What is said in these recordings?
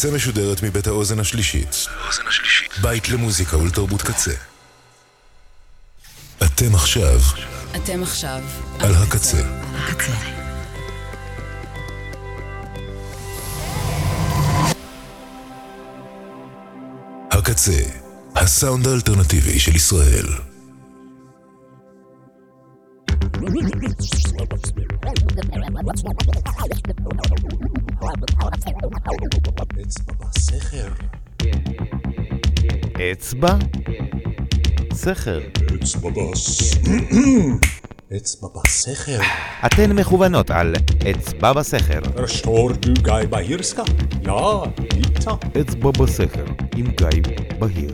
הקצה משודרת מבית האוזן השלישית. בית למוזיקה ולתרבות קצה. אתם עכשיו אתם עכשיו על הקצה. הקצה. הקצה, הסאונד האלטרנטיבי של ישראל. אצבע בסכר. אצבע? סכר. אצבע בס... אצבע בסכר. אתן מכוונות על אצבע בסכר. Förstår du Guy Bahirska? Ja, lite. אצבע בסכר, עם גיא בהיר.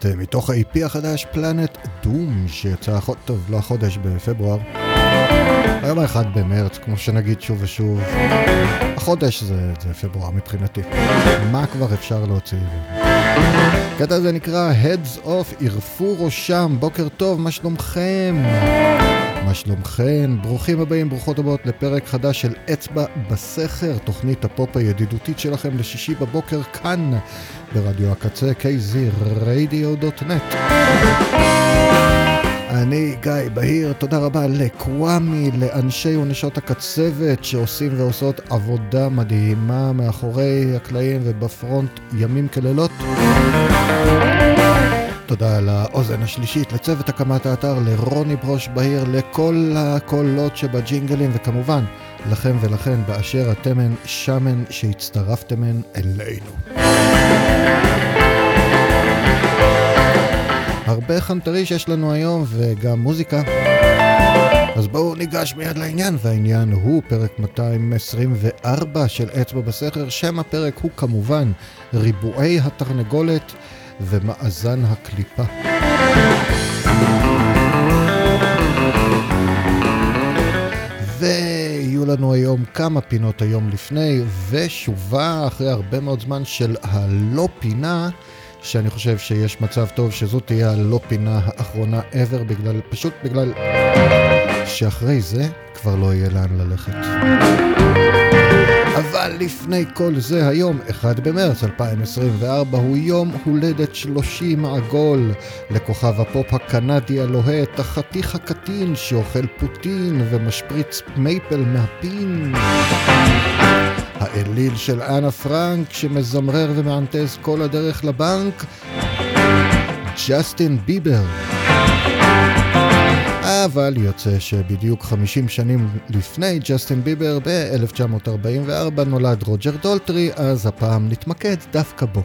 קרייסט מתוך ה-IP החדש פלנט דום שיצא טוב לא החודש בפברואר היום האחד במרץ כמו שנגיד שוב ושוב החודש זה, זה פברואר מבחינתי מה כבר אפשר להוציא? הקטע הזה נקרא Heads Off ערפו ראשם בוקר טוב מה שלומכם? מה שלומכם? ברוכים הבאים, ברוכות הבאות לפרק חדש של אצבע בסכר, תוכנית הפופ הידידותית שלכם לשישי בבוקר כאן ברדיו הקצה kzradio.net. אני גיא בהיר, תודה רבה לקוואמי, לאנשי ונשות הקצבת שעושים ועושות עבודה מדהימה מאחורי הקלעים ובפרונט ימים כלילות. תודה על האוזן השלישית, לצוות הקמת האתר, לרוני ברוש בהיר, לכל הקולות שבג'ינגלים, וכמובן, לכם ולכן באשר אתמן שמן שהצטרפתמן אלינו. הרבה חנטריש יש לנו היום וגם מוזיקה. אז בואו ניגש מיד לעניין, והעניין הוא פרק 224 של אצבע בסכר, שם הפרק הוא כמובן ריבועי התרנגולת ומאזן הקליפה. ויהיו לנו היום כמה פינות היום לפני, ושובה אחרי הרבה מאוד זמן של הלא פינה, שאני חושב שיש מצב טוב שזו תהיה הלא פינה האחרונה ever, בגלל, פשוט בגלל שאחרי זה כבר לא יהיה לאן ללכת. אבל לפני כל זה, היום, 1 במרץ 2024, הוא יום הולדת 30 עגול לכוכב הפופ הקנדי הלוהט, החתיך הקטין שאוכל פוטין ומשפריץ מייפל מהפין. האליל של אנה פרנק שמזמרר ומענטז כל הדרך לבנק, ג'סטין ביבר. אבל יוצא שבדיוק 50 שנים לפני ג'סטין ביבר, ב-1944 נולד רוג'ר דולטרי, אז הפעם נתמקד דווקא בו.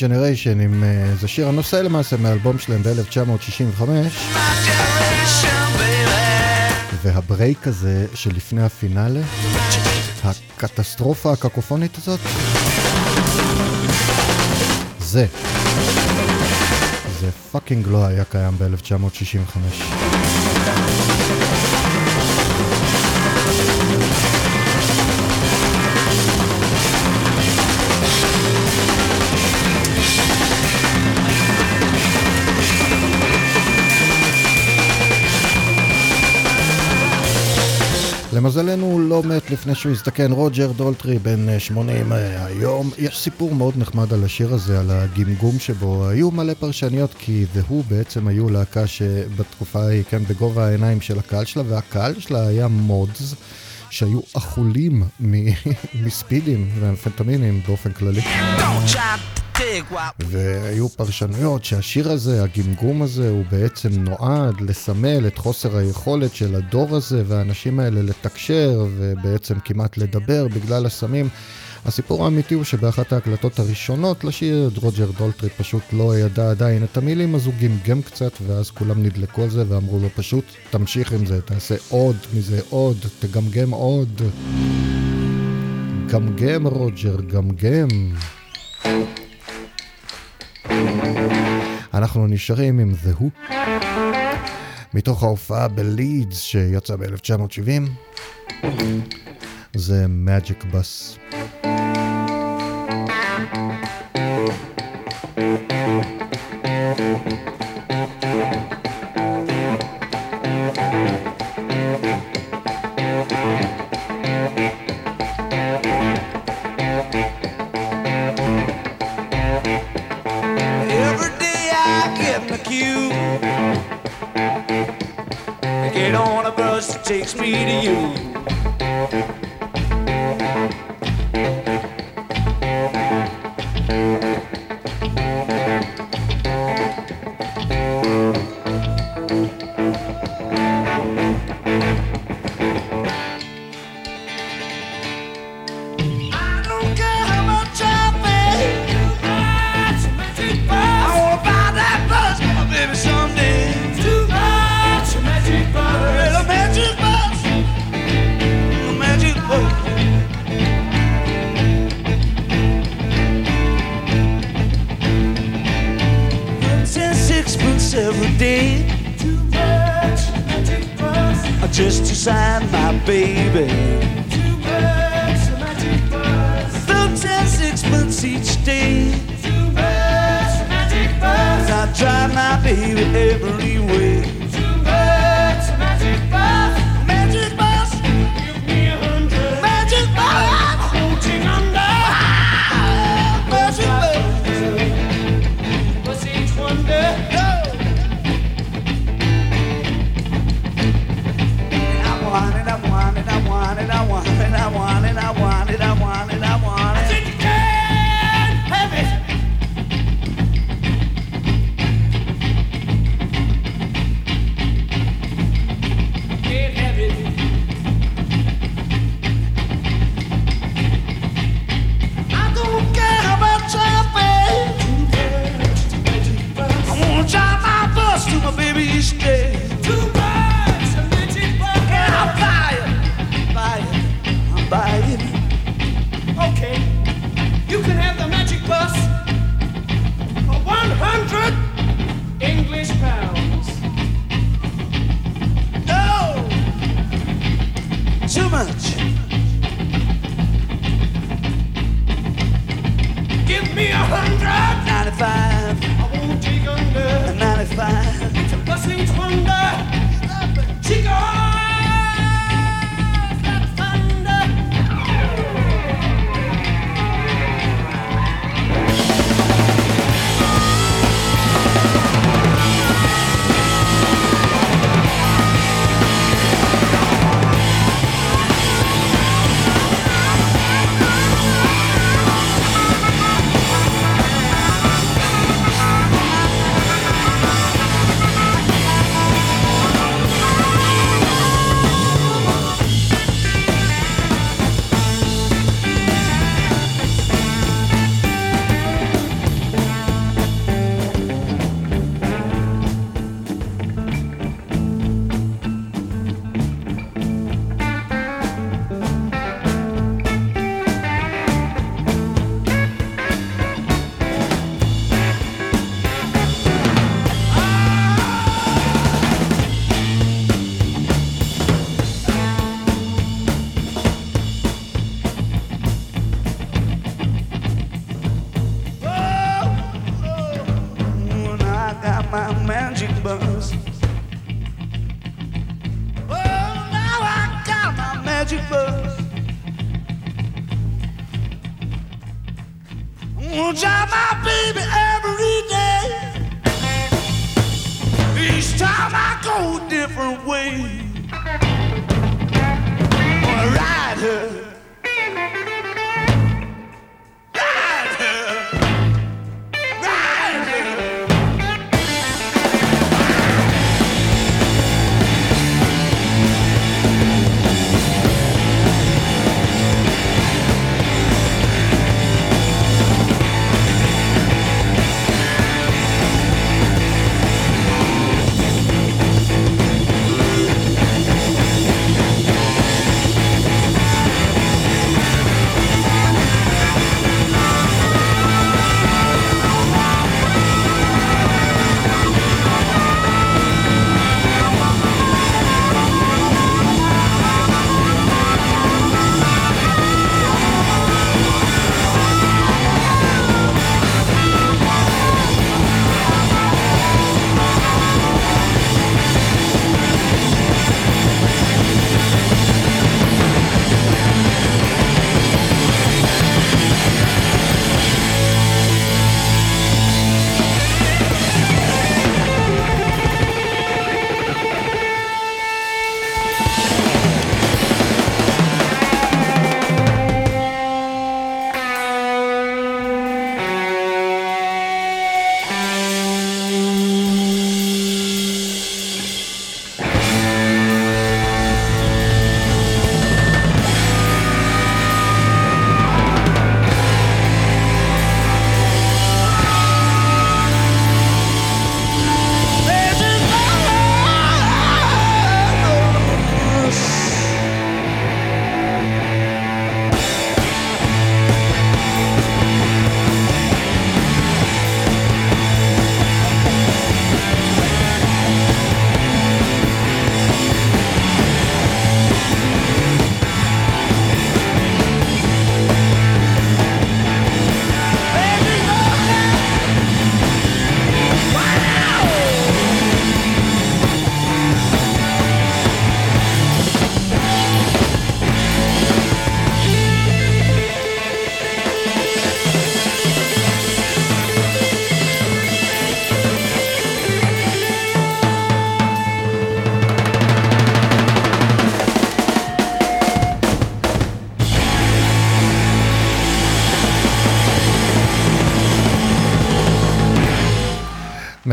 Generation, עם, uh, זה שיר הנושא למעשה מהאלבום שלהם ב-1965. וה break הזה שלפני הפינאלה, הקטסטרופה הקקופונית הזאת, זה. זה fucking לא היה קיים ב-1965. למזלנו הוא לא מת לפני שהוא הזדקן, רוג'ר דולטרי בן 80 אה, היום. יש סיפור מאוד נחמד על השיר הזה, על הגמגום שבו. היו מלא פרשניות כי והוא בעצם היו להקה שבתקופה ההיא, כן, בגובה העיניים של הקהל שלה, והקהל שלה היה מודס. שהיו אכולים מספידים ואמפנטמינים באופן כללי. והיו פרשנויות שהשיר הזה, הגמגום הזה, הוא בעצם נועד לסמל את חוסר היכולת של הדור הזה והאנשים האלה לתקשר ובעצם כמעט לדבר בגלל הסמים. הסיפור האמיתי הוא שבאחת ההקלטות הראשונות לשיר, רוג'ר דולטרי פשוט לא ידע עדיין את המילים, אז הוא גמגם קצת, ואז כולם נדלקו על זה ואמרו לו פשוט, תמשיך עם זה, תעשה עוד מזה עוד, תגמגם עוד. גמגם רוג'ר, גמגם. אנחנו נשארים עם The Who, מתוך ההופעה בלידס שיצא ב-1970, זה Magic Bus. on a bus that takes me to you. Texas my baby. Two birds, a magic bus. Built at sixpence each day. Two birds, a magic bus. I drive my baby every way.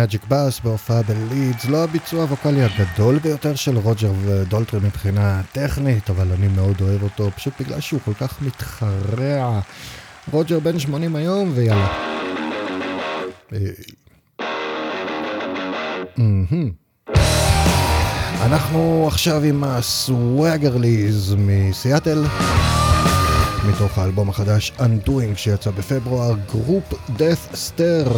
Magic Bus בהופעה בלידס, לא הביצוע הווקאלי הגדול ביותר של רוג'ר דולטרי מבחינה טכנית, אבל אני מאוד אוהב אותו, פשוט בגלל שהוא כל כך מתחרע. רוג'ר בן 80 היום, ויאללה. אה. אנחנו עכשיו עם הסוואגרליז מסיאטל, מתוך האלבום החדש Undoing שיצא בפברואר, Group Death Stare.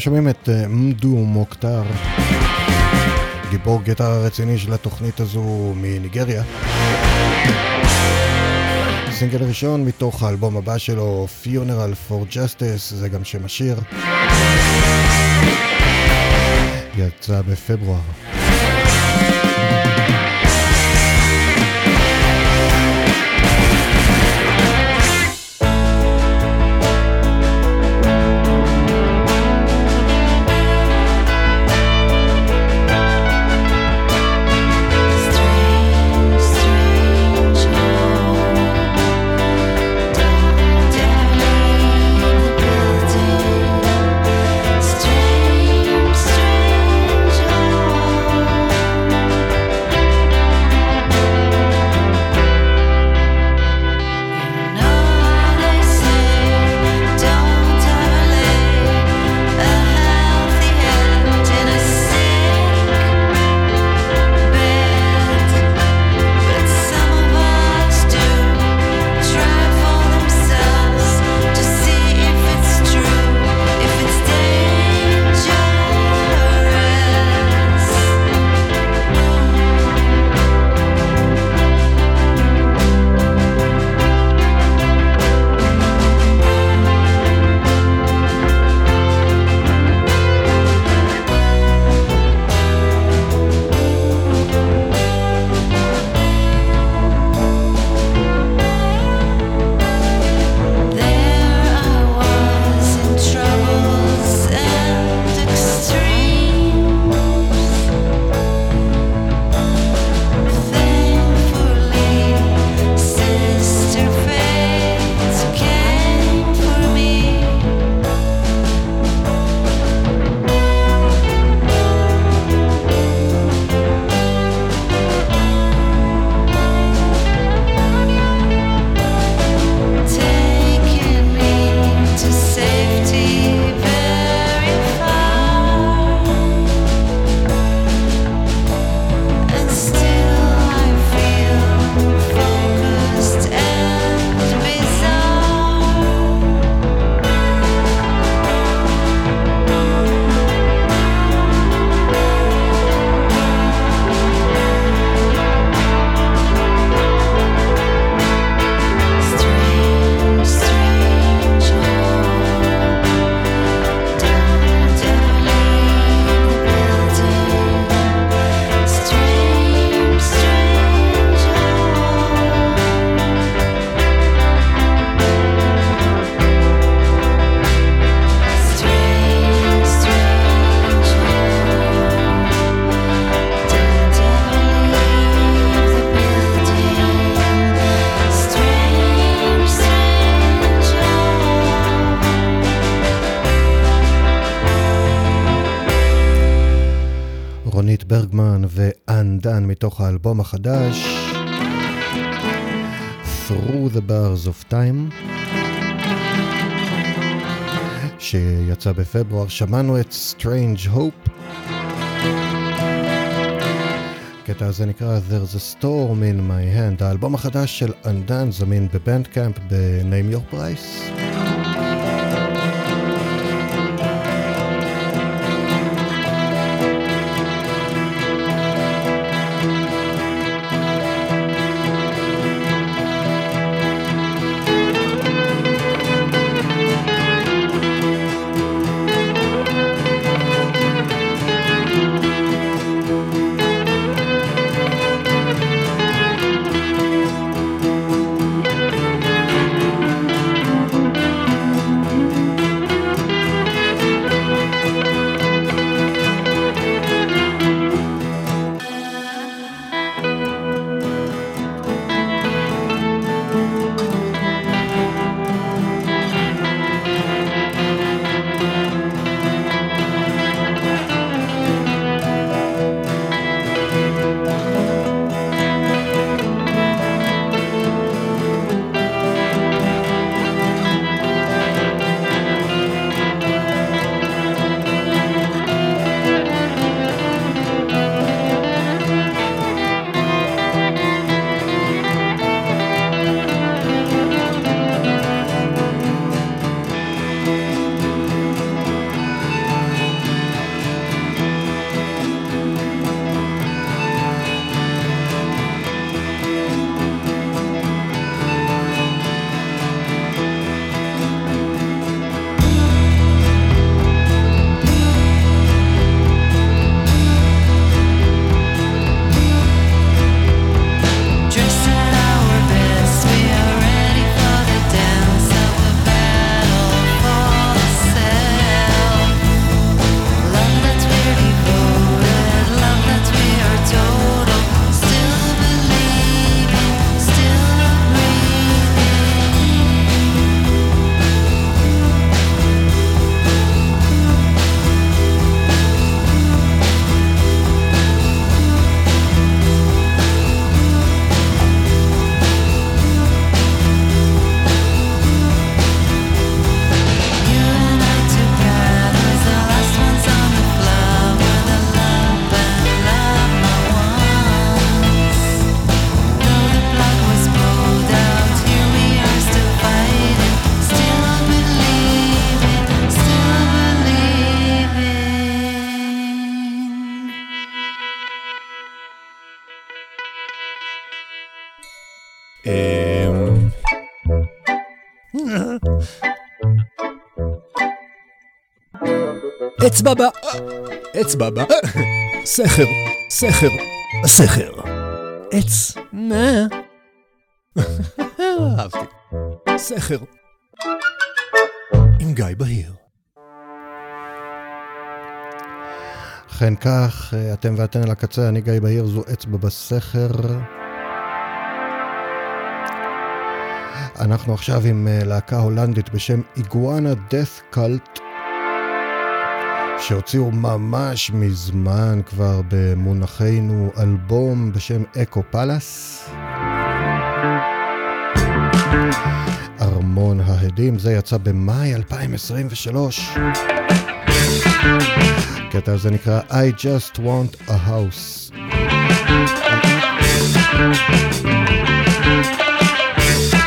שומעים את אה, מדו מוקטר, גיבור גטר הרציני של התוכנית הזו מניגריה. סינגל ראשון מתוך האלבום הבא שלו, Funeral for Justice, זה גם שם השיר. יצא בפברואר. האלבום החדש Through the Bars of Time שיצא בפברואר, שמענו את Strange Hope. הקטע הזה נקרא There's a Storm in my hand, האלבום החדש של אנדן זמין בבנדקאמפ ב-Name Your Price ב... סכר, סכר, סכר. עץ, מה? אהבתי. סכר. עם גיא בהיר. אכן כך, אתם ואתן על הקצה, אני גיא בהיר, זו אצבע בסכר. אנחנו עכשיו עם אה, להקה הולנדית בשם איגואנה דף קאלט. שהוציאו ממש מזמן כבר במונחנו אלבום בשם אקו פלאס. ארמון ההדים, זה יצא במאי 2023. הקטע הזה נקרא I just want a house.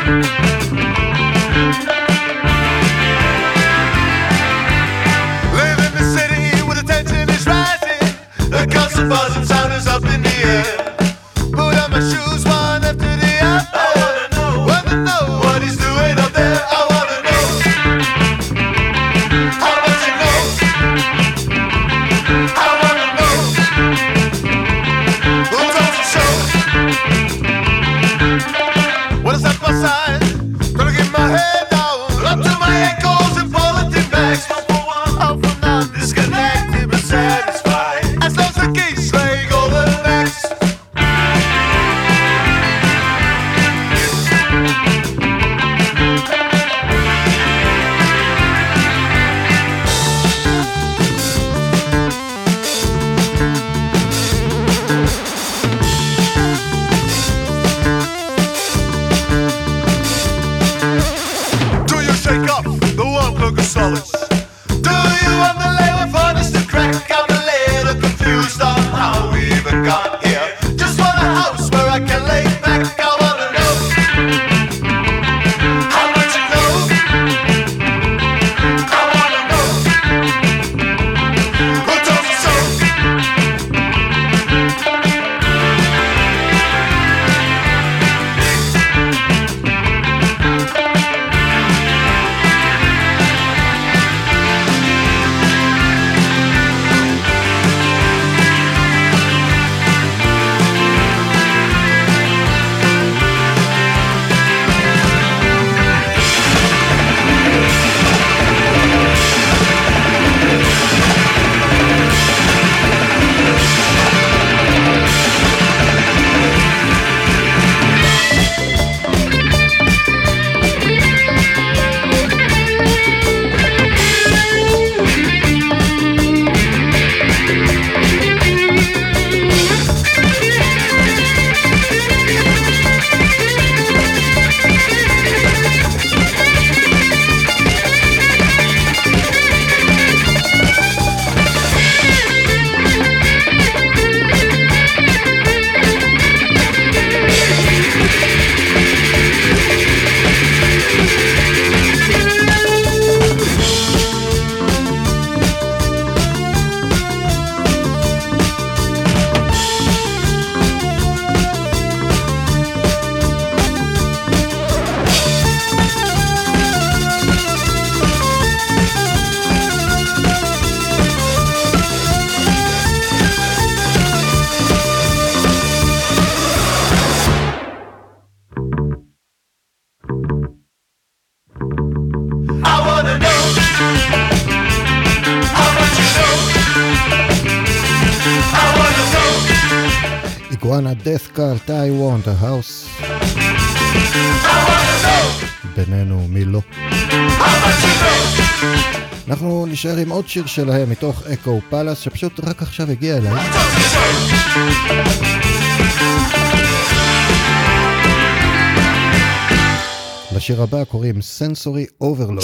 What is נשאר עם עוד שיר שלהם מתוך Echo Palace, שפשוט רק עכשיו הגיע אליי. לשיר הבא קוראים Sensory Overload.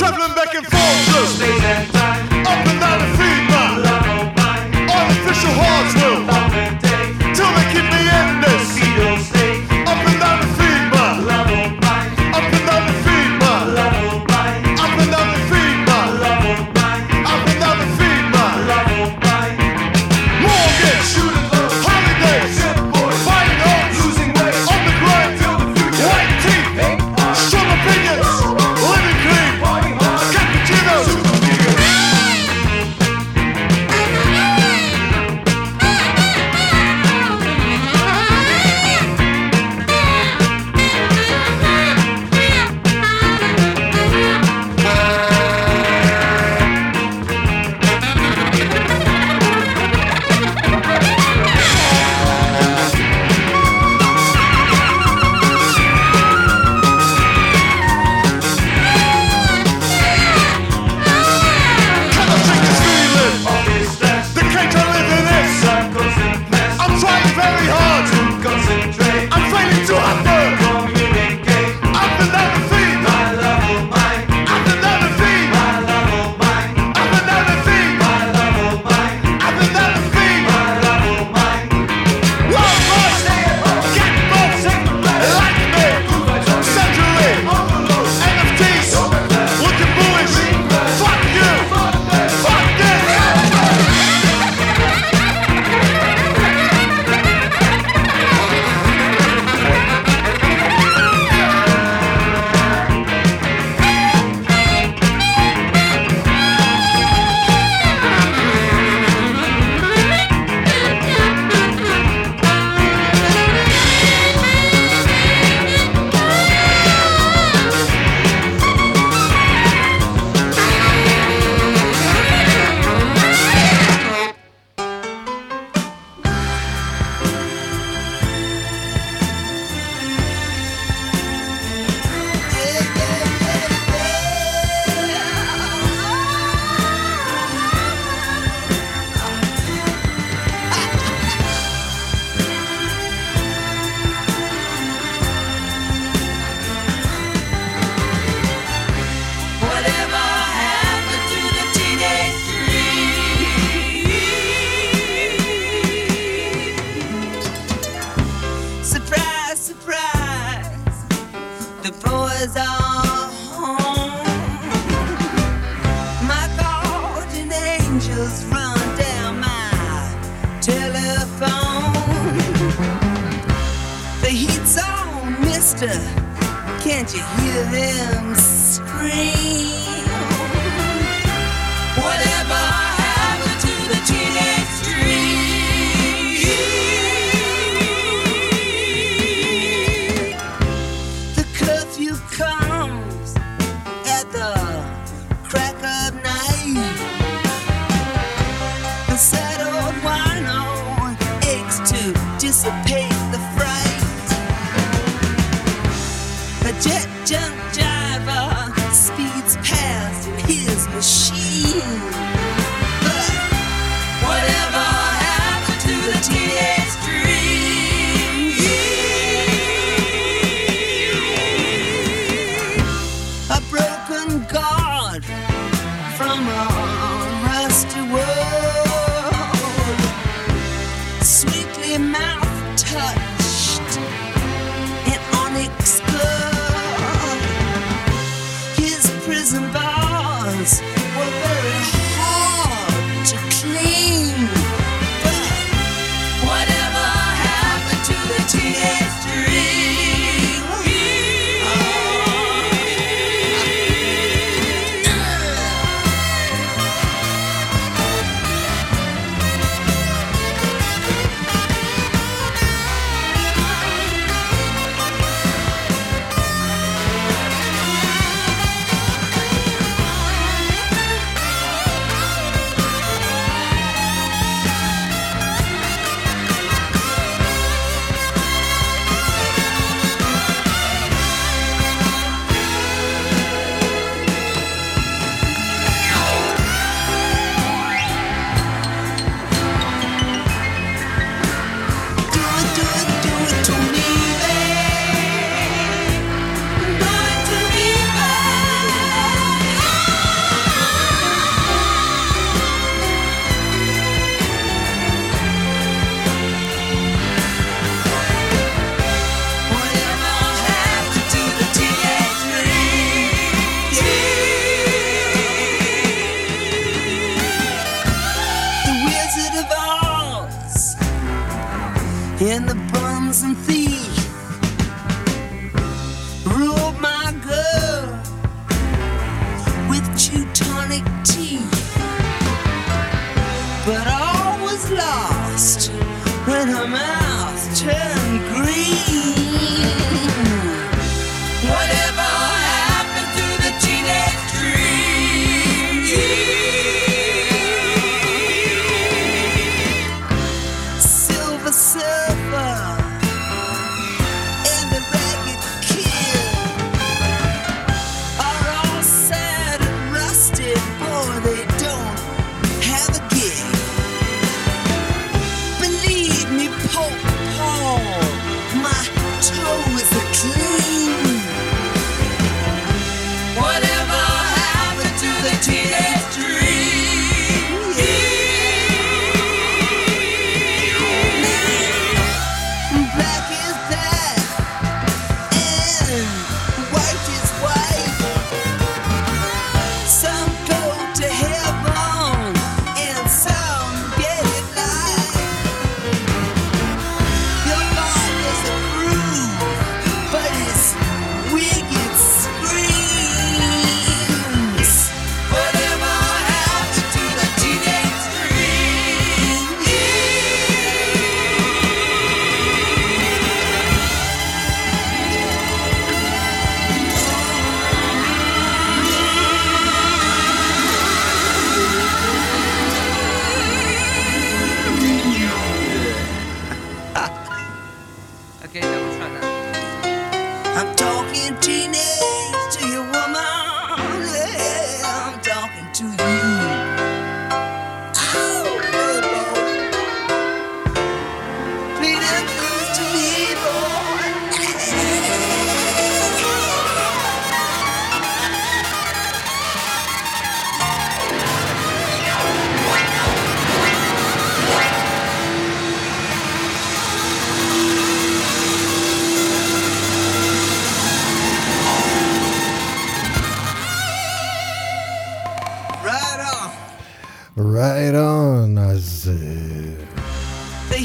Right on, אז... אה.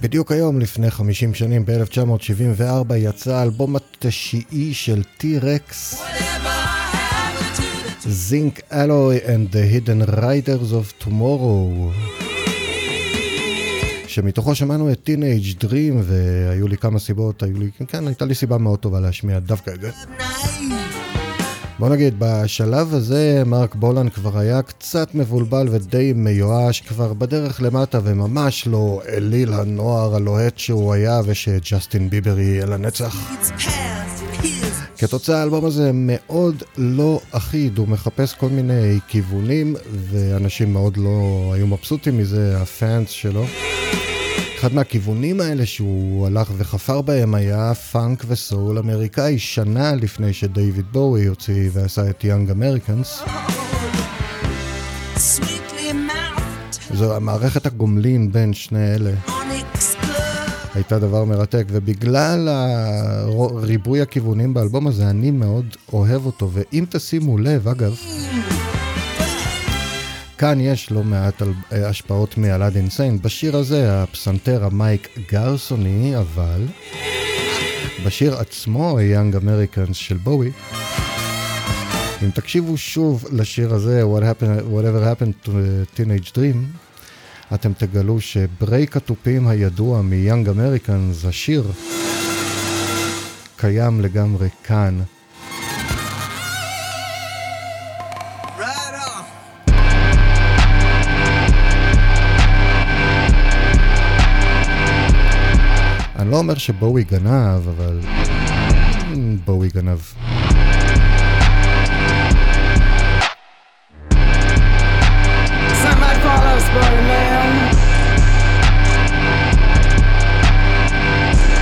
בדיוק היום, לפני 50 שנים, ב-1974, יצא האלבום התשיעי של T-Rex, the Zinc Alloy and the Hidden Riders of Tomorrow. שמתוכו שמענו את Teenage Dream, והיו לי כמה סיבות, היו לי, כן, הייתה לי סיבה מאוד טובה להשמיע דווקא את זה. בוא נגיד, בשלב הזה מרק בולן כבר היה קצת מבולבל ודי מיואש, כבר בדרך למטה וממש לא אליל הנוער הלוהט שהוא היה ושג'סטין ביבר יהיה לנצח. כתוצאה האלבום הזה מאוד לא אחיד, הוא מחפש כל מיני כיוונים ואנשים מאוד לא היו מבסוטים מזה, ה fans שלו. אחד מהכיוונים האלה שהוא הלך וחפר בהם היה פאנק וסול אמריקאי שנה לפני שדייוויד בואי הוציא ועשה את Young Americans. זו המערכת הגומלין בין שני אלה. הייתה דבר מרתק ובגלל ריבוי הכיוונים באלבום הזה אני מאוד אוהב אותו ואם תשימו לב אגב כאן יש לא מעט על- אה, השפעות מאלאד אינסיין. בשיר הזה הפסנתר המייק גרסוני, אבל בשיר עצמו, ה-Young Americans של בואי, אם תקשיבו שוב לשיר הזה, What happened, Whatever happened to Teenage Dream, אתם תגלו שברייק התופים הידוע מ-Young Americans, השיר, קיים לגמרי כאן. לא אומר שבואי גנב, אבל... אמ, בואי גנב. Some might call us man.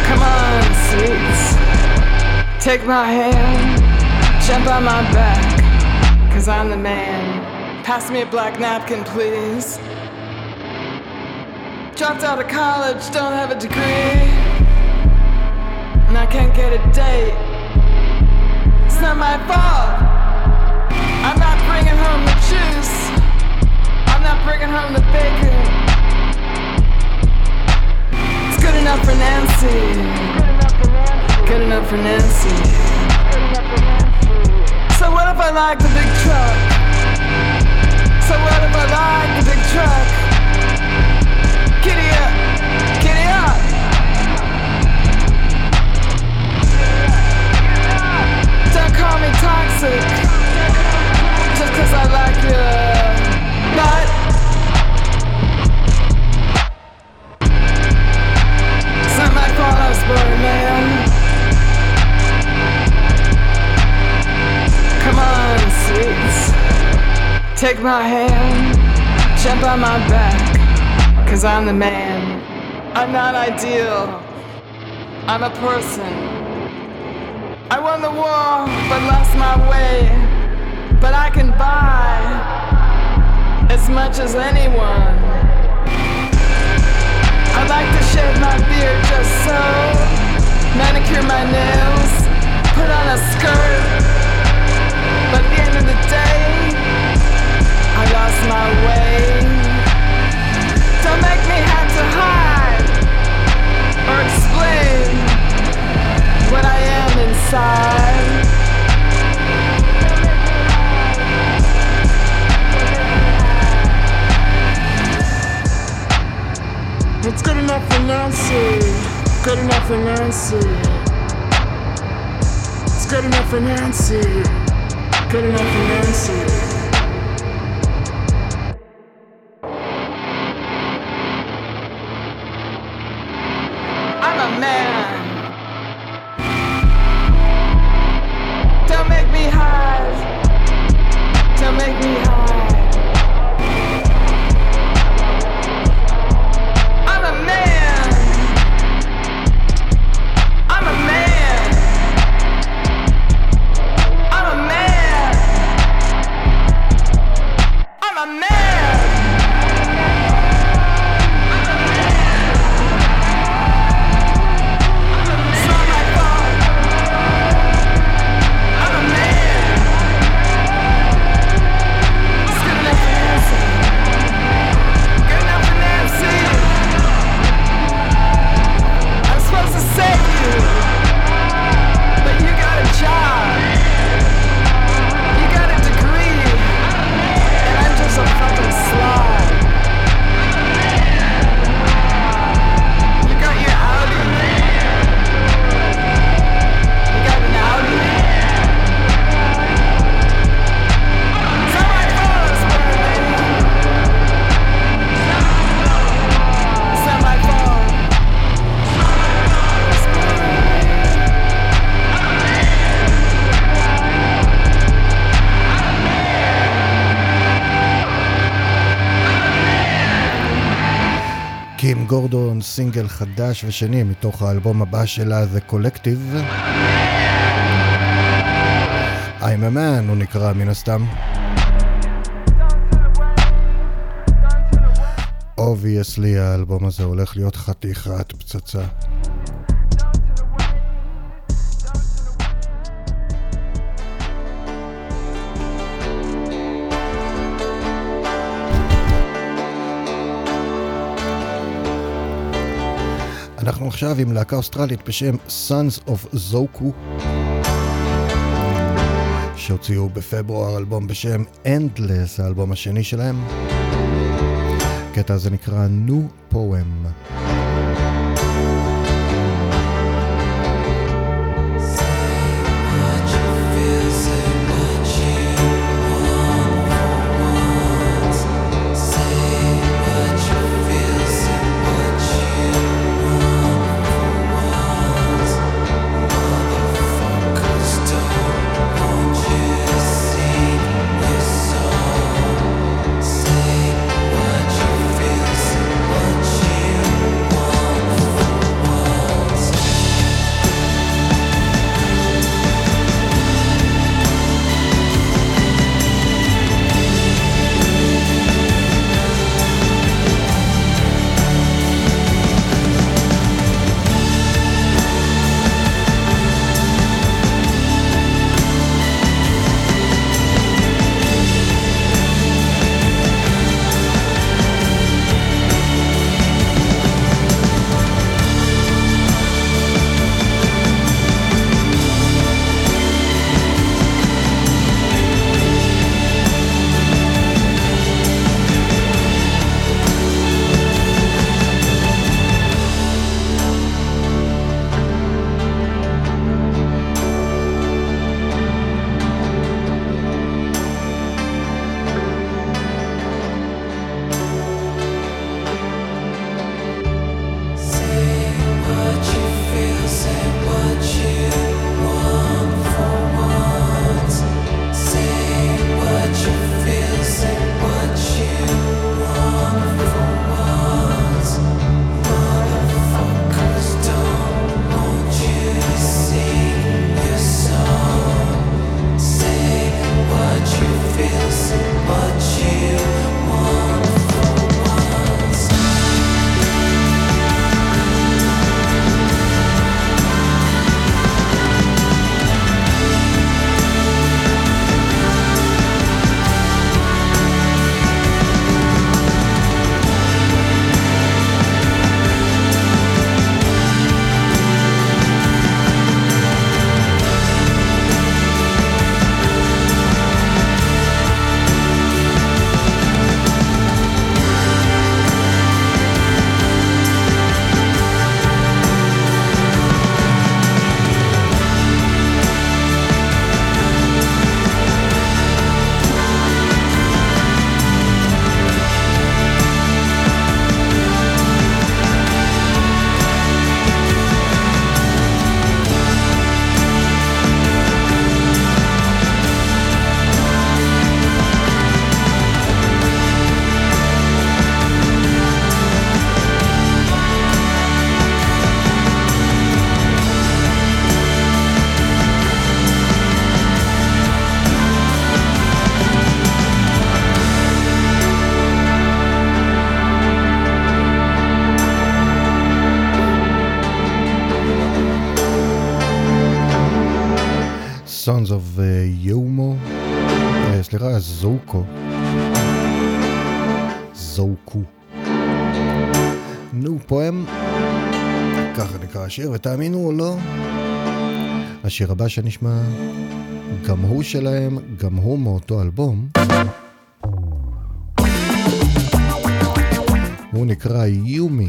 Come on, sweets. Take my hand, jump on my back, cause I'm the man. Pass me a black napkin, please. Dropped out of college, don't have a degree. And I can't get a date. It's not my fault. I'm not bringing home the juice. I'm not bringing home the bacon. It's good enough for Nancy. Good enough for Nancy. So what if I like the big truck? So what if I like the big truck? Giddy call me toxic just cause I like you. But some might call us boy man. Come on, sweets. Take my hand, jump on my back, cause I'm the man. I'm not ideal, I'm a person. I won the war, but lost my way. But I can buy as much as anyone. I like to shave my beard just so, manicure my nails, put on a skirt. But at the end of the day, I lost my way. Don't make me have to hide or explain am inside. It's good enough for Nancy. Good enough for Nancy. It's good enough for Nancy. Good enough for Nancy. me. גורדון, סינגל חדש ושני מתוך האלבום הבא שלה, The Collective. I'm a man הוא נקרא מן הסתם. obviously האלבום הזה הולך להיות חתיכת פצצה. אנחנו עכשיו עם להקה אוסטרלית בשם Sons of Zoku שהוציאו בפברואר אלבום בשם Endless, האלבום השני שלהם. הקטע הזה נקרא New Poem. השיר, ותאמינו או לא, השיר הבא שנשמע, גם הוא שלהם, גם הוא מאותו אלבום. הוא נקרא יומי.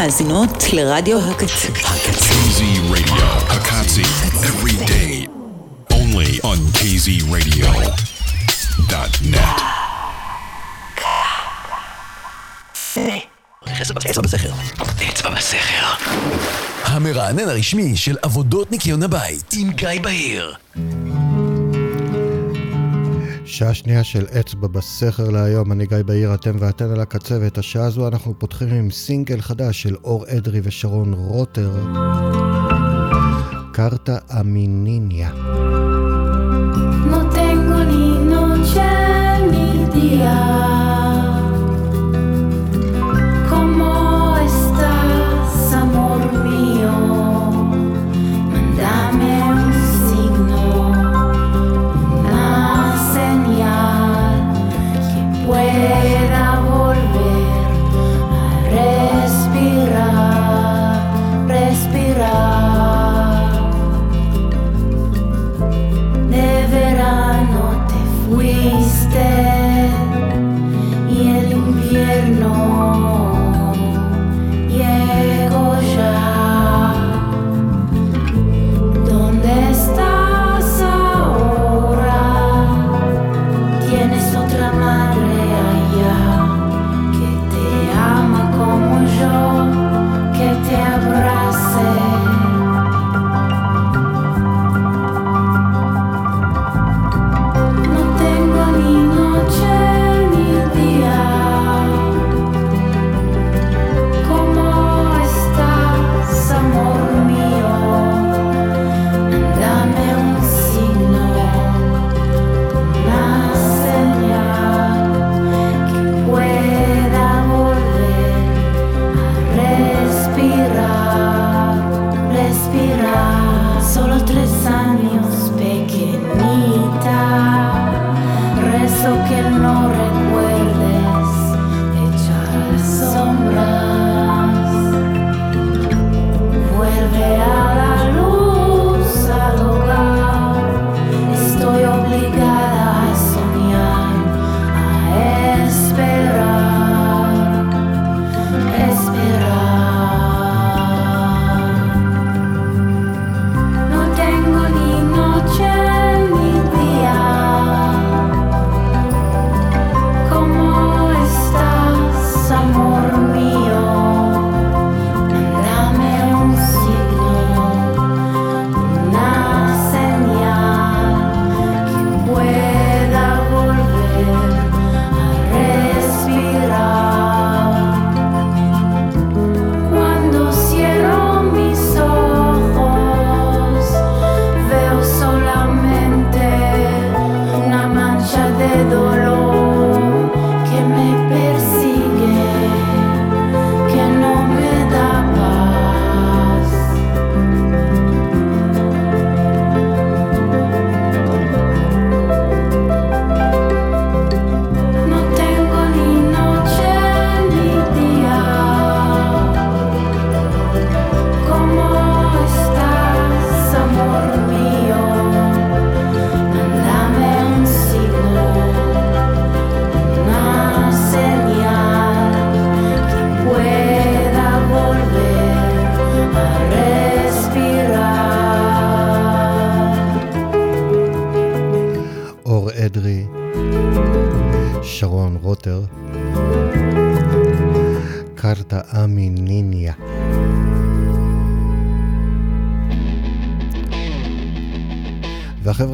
מאזינות לרדיו הקצה. KZ Radio, Hakatsi, every day, only on KZRadio.net. המרענן הרשמי של עבודות ניקיון הבית עם גיא בהיר. שעה שנייה של אצבע בסכר להיום, אני גיא בהיר, אתם ואתן על הקצה, ואת השעה הזו אנחנו פותחים עם סינגל חדש של אור אדרי ושרון רוטר. קרטה אמיניניה. No tengo ni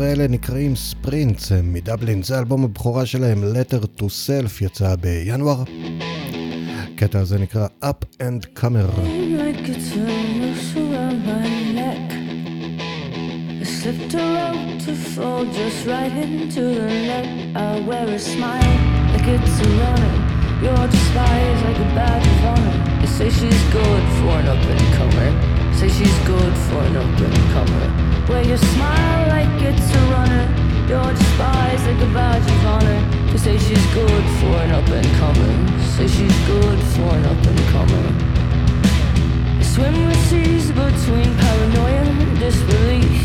והחבר'ה האלה נקראים ספרינטס, הם מדבלין, זה אלבום הבכורה שלהם, Letter to Self, יצא בינואר. הקטע הזה נקרא Up and Comer. Slipped a rope to fall just right say she's good for an up and comer. Say she's good for an up and comer. Wear you smile like it's a runner. You're despised like a badge of honor. They say she's good for an up and comer. Say she's good for an up and comer. I swim the seas between paranoia and disbelief.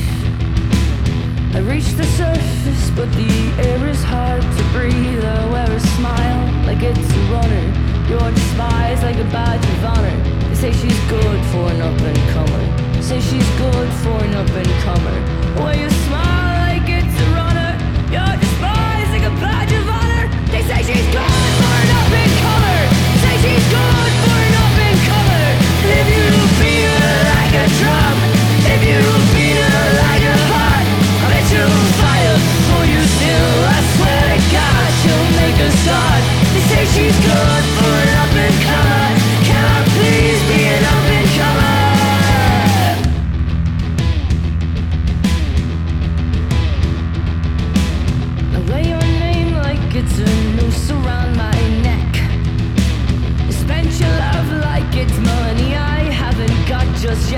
I reach the surface, but the air is hard to breathe. I wear a smile like it's a runner. You're despised like a badge of honor. They say she's good for an up and comer. Say she's good for an up and comer. Well, you smile like it's a runner. You're despised like a badge of honor. They say she's good for an up and comer. Say she's good for an up and comer. If you beat her like a drum, if you beat her like a heart, I bet you'll fire for you still. I swear to God, she'll make a start. They say she's good for an up and comer.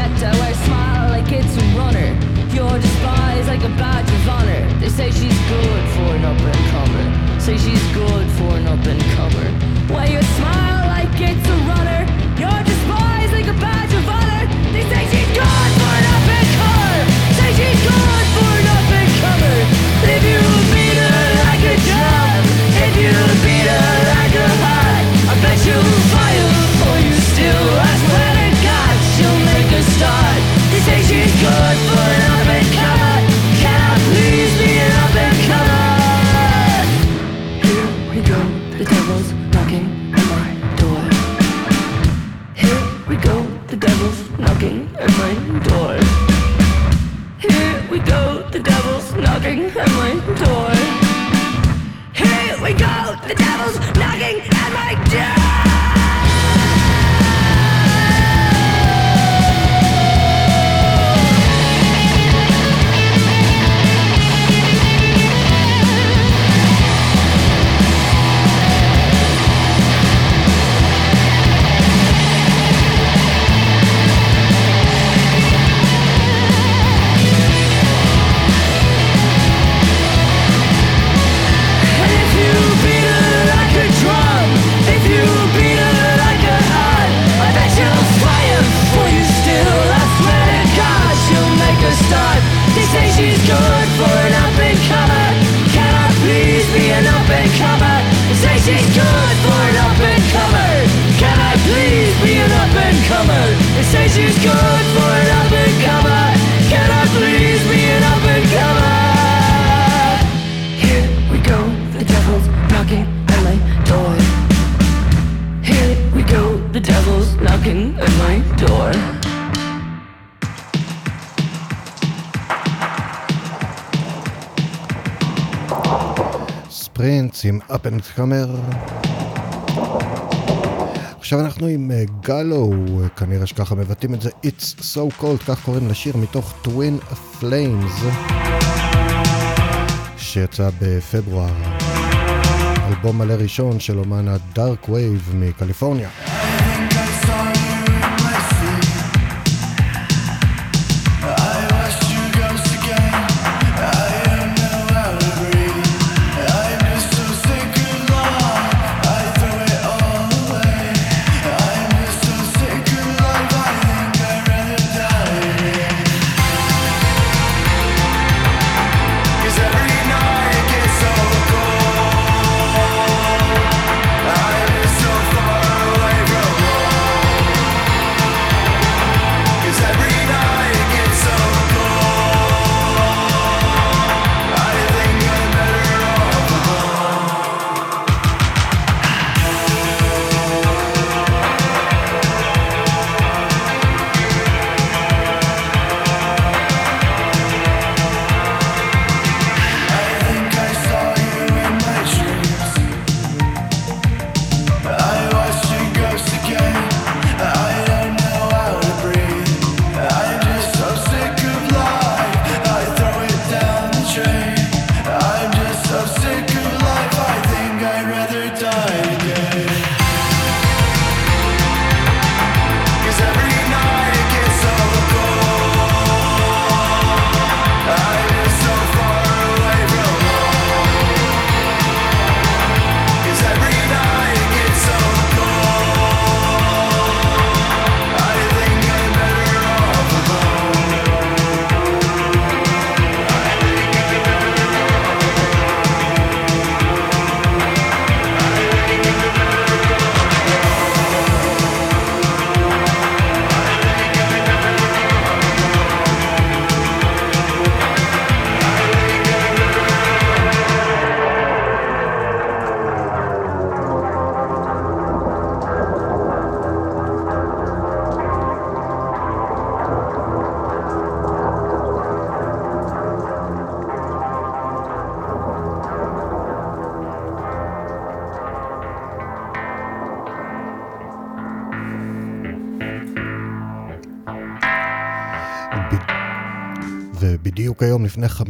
I wear a smile like it's a runner. You're despised like a badge of honor. They say she's good for an up and comer. Say she's good for an up and comer. Wear you smile like it's a runner. You're despised like a badge of honor. They say she's good for an up and comer. Say she's good knocking at my door. Comer. עכשיו אנחנו עם אה, גלו, אה, כנראה שככה מבטאים את זה, It's So Cold, כך קוראים לשיר מתוך Twin Flames, שיצא בפברואר. אלבום מלא ראשון של אומן הדארק וייב מקליפורניה.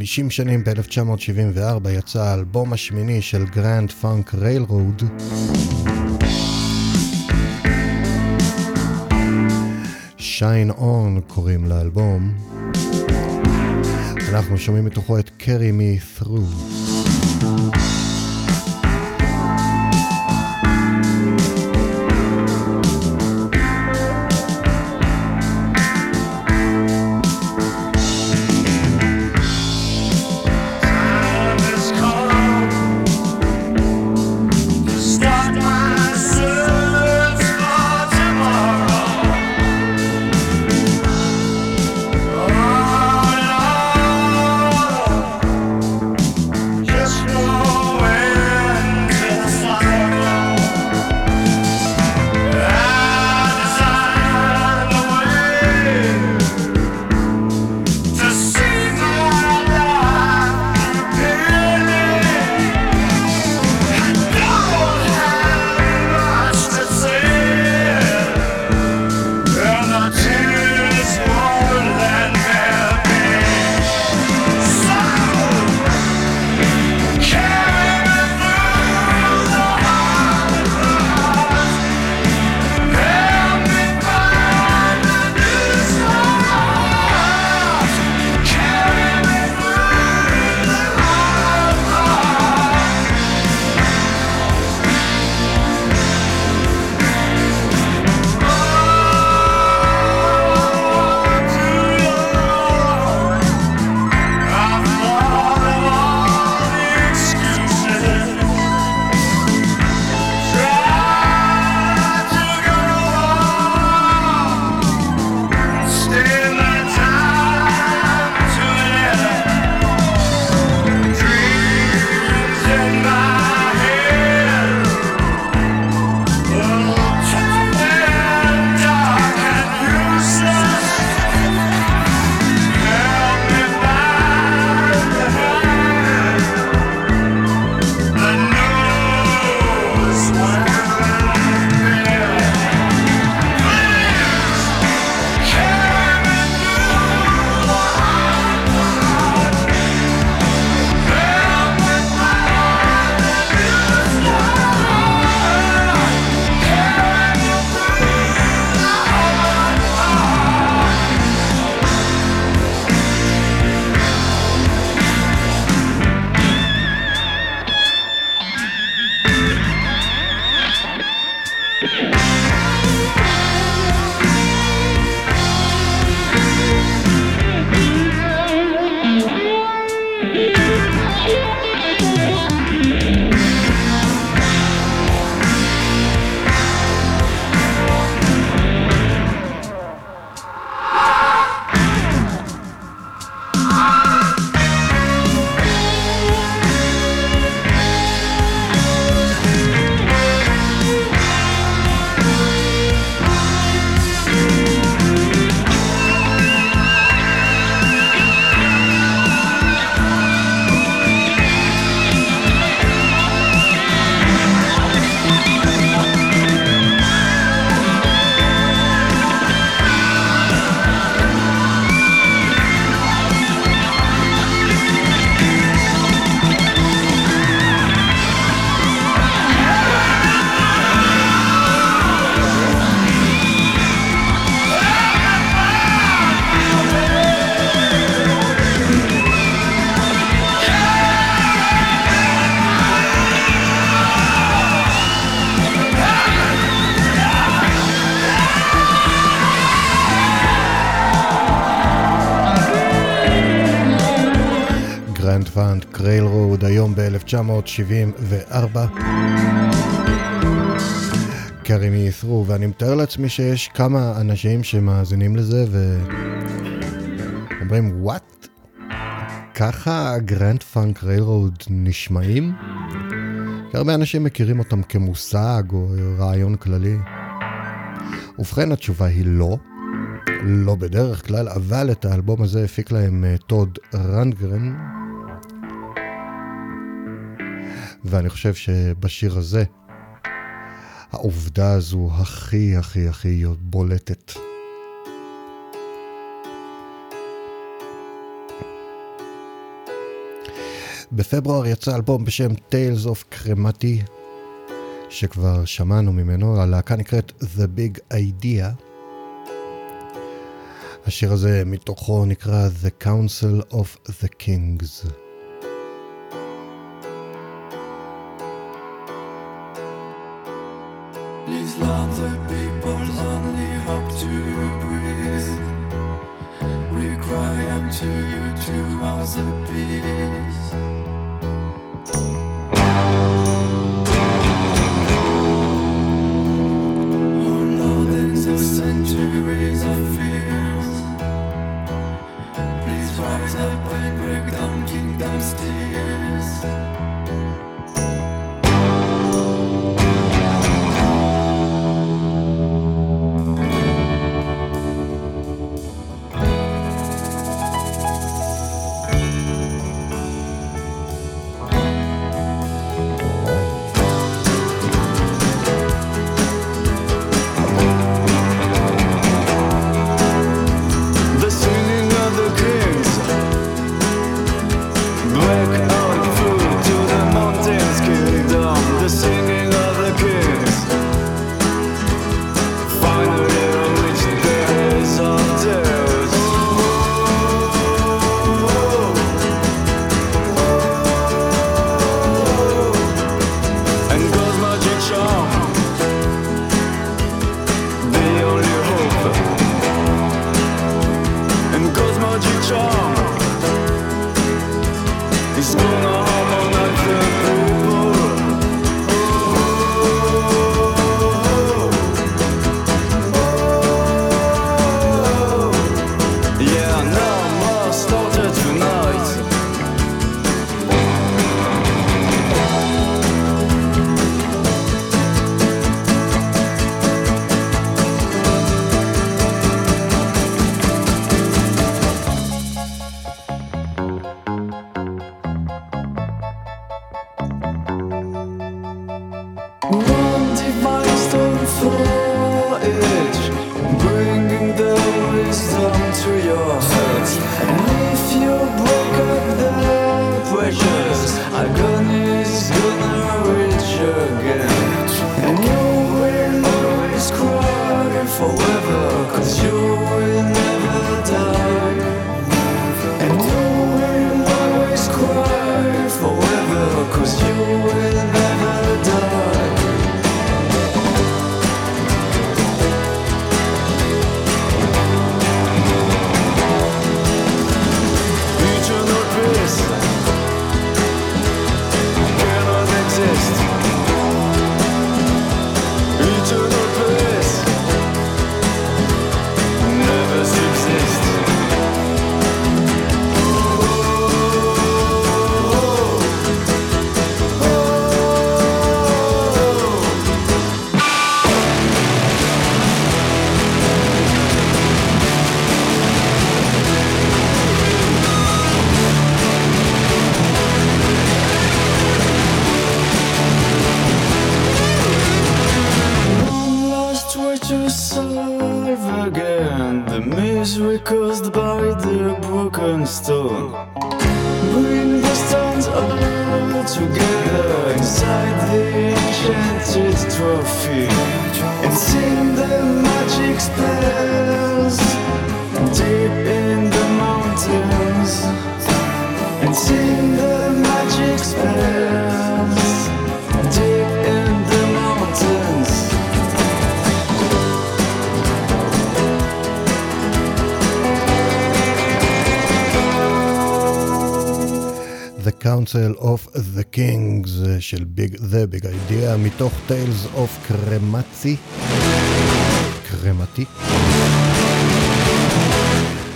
50 שנים, ב-1974 יצא האלבום השמיני של גרנד פאנק ריילרוד. Shinin' On קוראים לאלבום. אנחנו שומעים מתוכו את Carry Me Through. 1974. Carry Me Through, ואני מתאר לעצמי שיש כמה אנשים שמאזינים לזה ואומרים, what? ככה גרנד פאנק ריילרוד נשמעים? הרבה אנשים מכירים אותם כמושג או רעיון כללי. ובכן, התשובה היא לא. לא בדרך כלל, אבל את האלבום הזה הפיק להם אה, טוד רנדגרן. ואני חושב שבשיר הזה, העובדה הזו הכי הכי הכי בולטת. בפברואר יצא אלבום בשם Tales of Cremati, שכבר שמענו ממנו, הלהקה נקראת The Big Idea. השיר הזה מתוכו נקרא The Council of the Kings. Please rise up and break down kingdom's tears. Council of the Kings אה, של ביג, The Big Idea, מתוך Tales of קרמצי. קרמתי.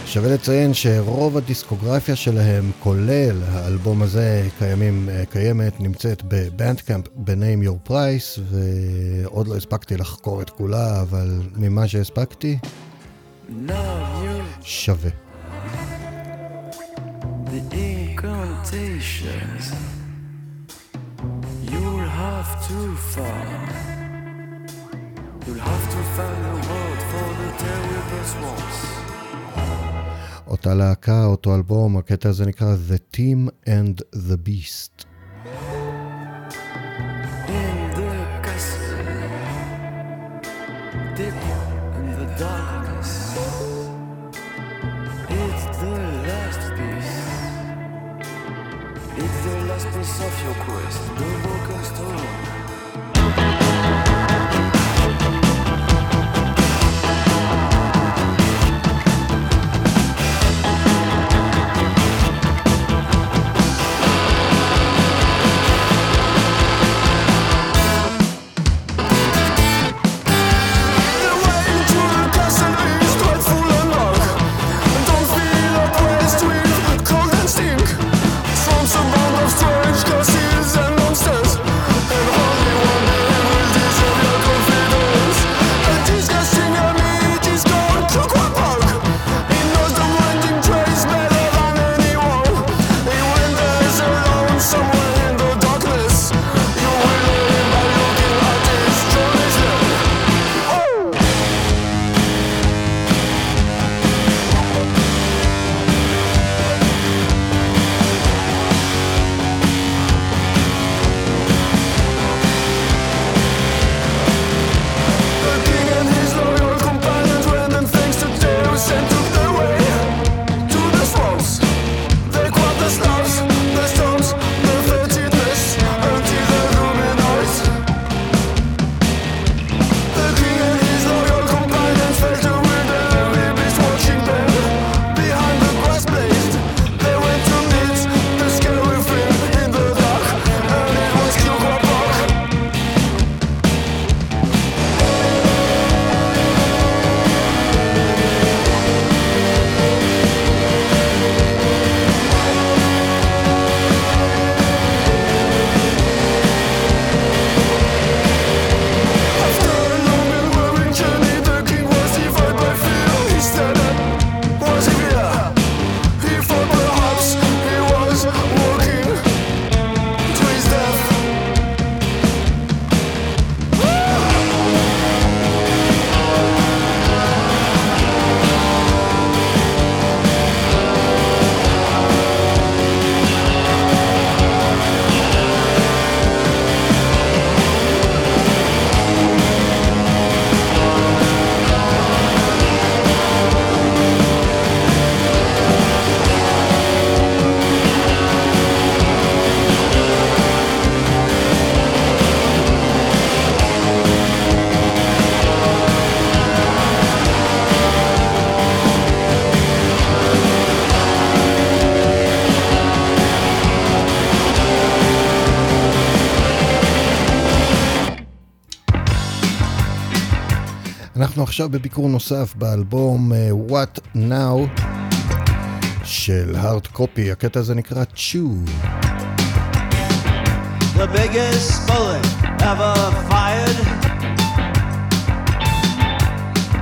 שווה לציין שרוב הדיסקוגרפיה שלהם, כולל האלבום הזה, קיימים, אה, קיימת, נמצאת בבנדקאמפ ב-Name Your Price, ועוד לא הספקתי לחקור את כולה, אבל ממה שהספקתי, שווה. incantations you'll have to find. You'll have to find a word for the terrible swamps. אותה להקה, אותו אלבום, הקטע הזה נקרא The Team and the Beast. coisa. אנחנו עכשיו בביקור נוסף באלבום אה, What Now של הארד קופי, הקטע הזה נקרא Chew. the biggest bullet ever fired.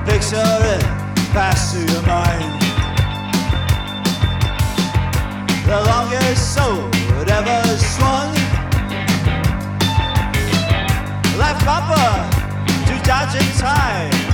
Picture it pass through your mind. The longest sword ever swung. Left copper to dodge in time.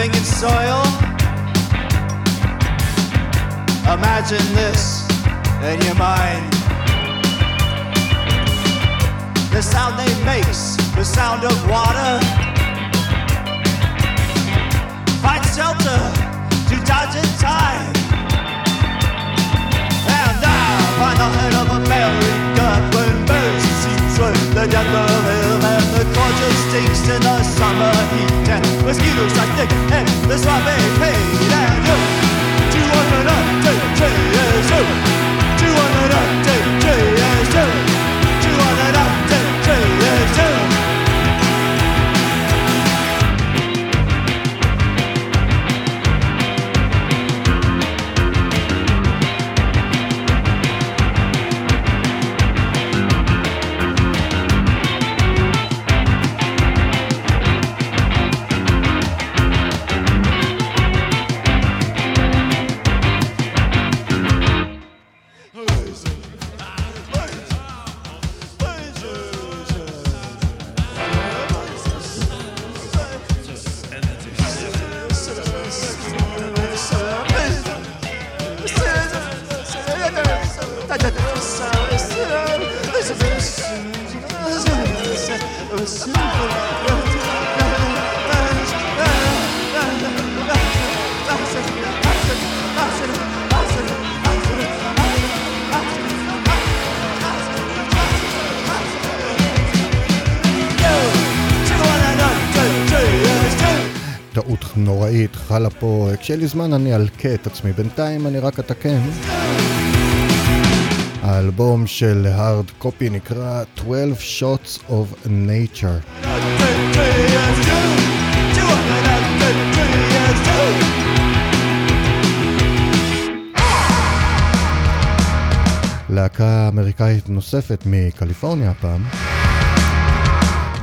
living in soil. Imagine this in your mind. The sound they makes, the sound of water. Find shelter to dodge in time. And I find the head of America when birds truth, the death of ill and the gorgeous stinks in the summer heat and mosquitoes that dig and the sloppy pain and you to open up to the tree you. כשיהיה לי זמן אני אלקה את עצמי, בינתיים אני רק אתקן. האלבום של הארד קופי נקרא 12 Shots of Nature. להקה אמריקאית נוספת מקליפורניה הפעם,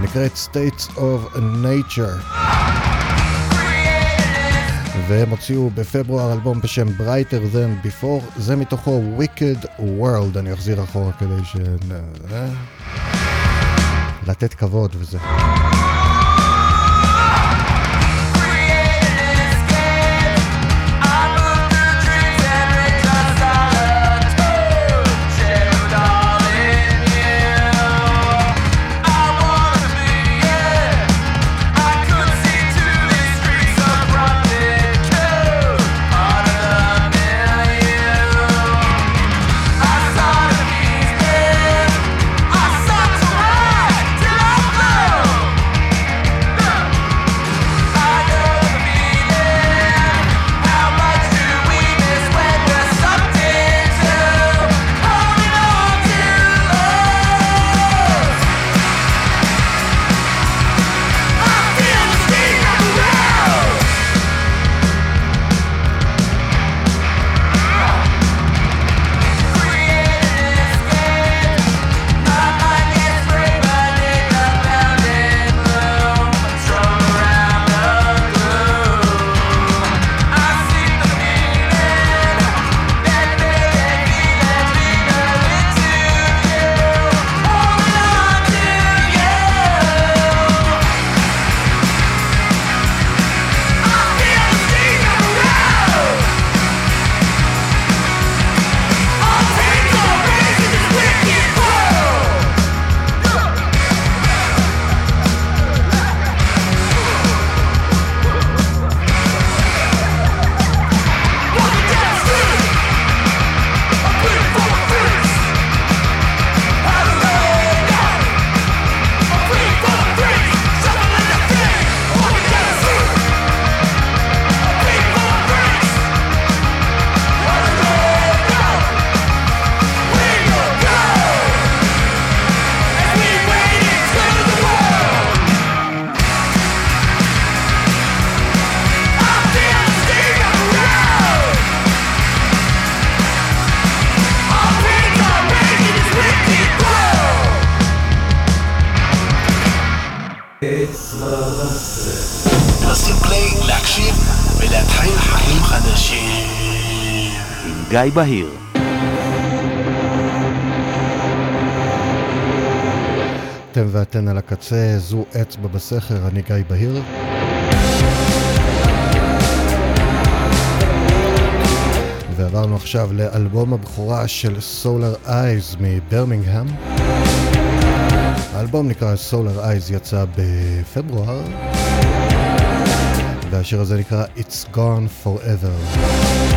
נקראת States of Nature. והם הוציאו בפברואר אלבום בשם Brighter Than Before, זה מתוכו Wicked World, אני אחזיר אחורה כדי ש... אה? לתת כבוד וזה. גיא בהיר. אתם ואתן על הקצה, זו אצבע בסכר, אני גיא בהיר. ועברנו עכשיו לאלבום הבכורה של Solar Eyes מברמינגהם. האלבום נקרא Solar Eyes, יצא בפברואר, והשיר הזה נקרא It's Gone Forever.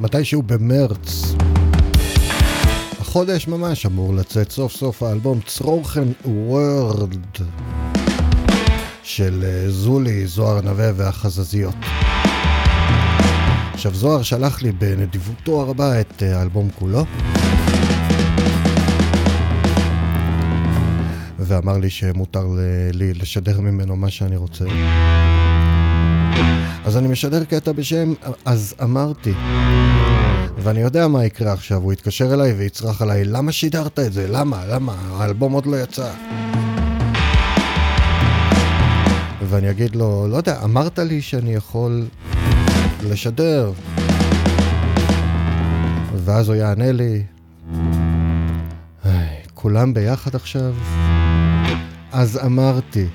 מתישהו במרץ. החודש ממש אמור לצאת סוף סוף האלבום צרוכן וורד של אה, זולי, זוהר נווה והחזזיות. עכשיו זוהר שלח לי בנדיבותו הרבה את אה, האלבום כולו. ואמר לי שמותר לי לשדר ממנו מה שאני רוצה. אז אני משדר קטע בשם אז אמרתי. ואני יודע מה יקרה עכשיו, הוא יתקשר אליי ויצרח עליי, למה שידרת את זה? למה? למה? האלבום עוד לא יצא. ואני אגיד לו, לא יודע, אמרת לי שאני יכול לשדר. ואז הוא יענה לי, כולם ביחד עכשיו? אז אמרתי.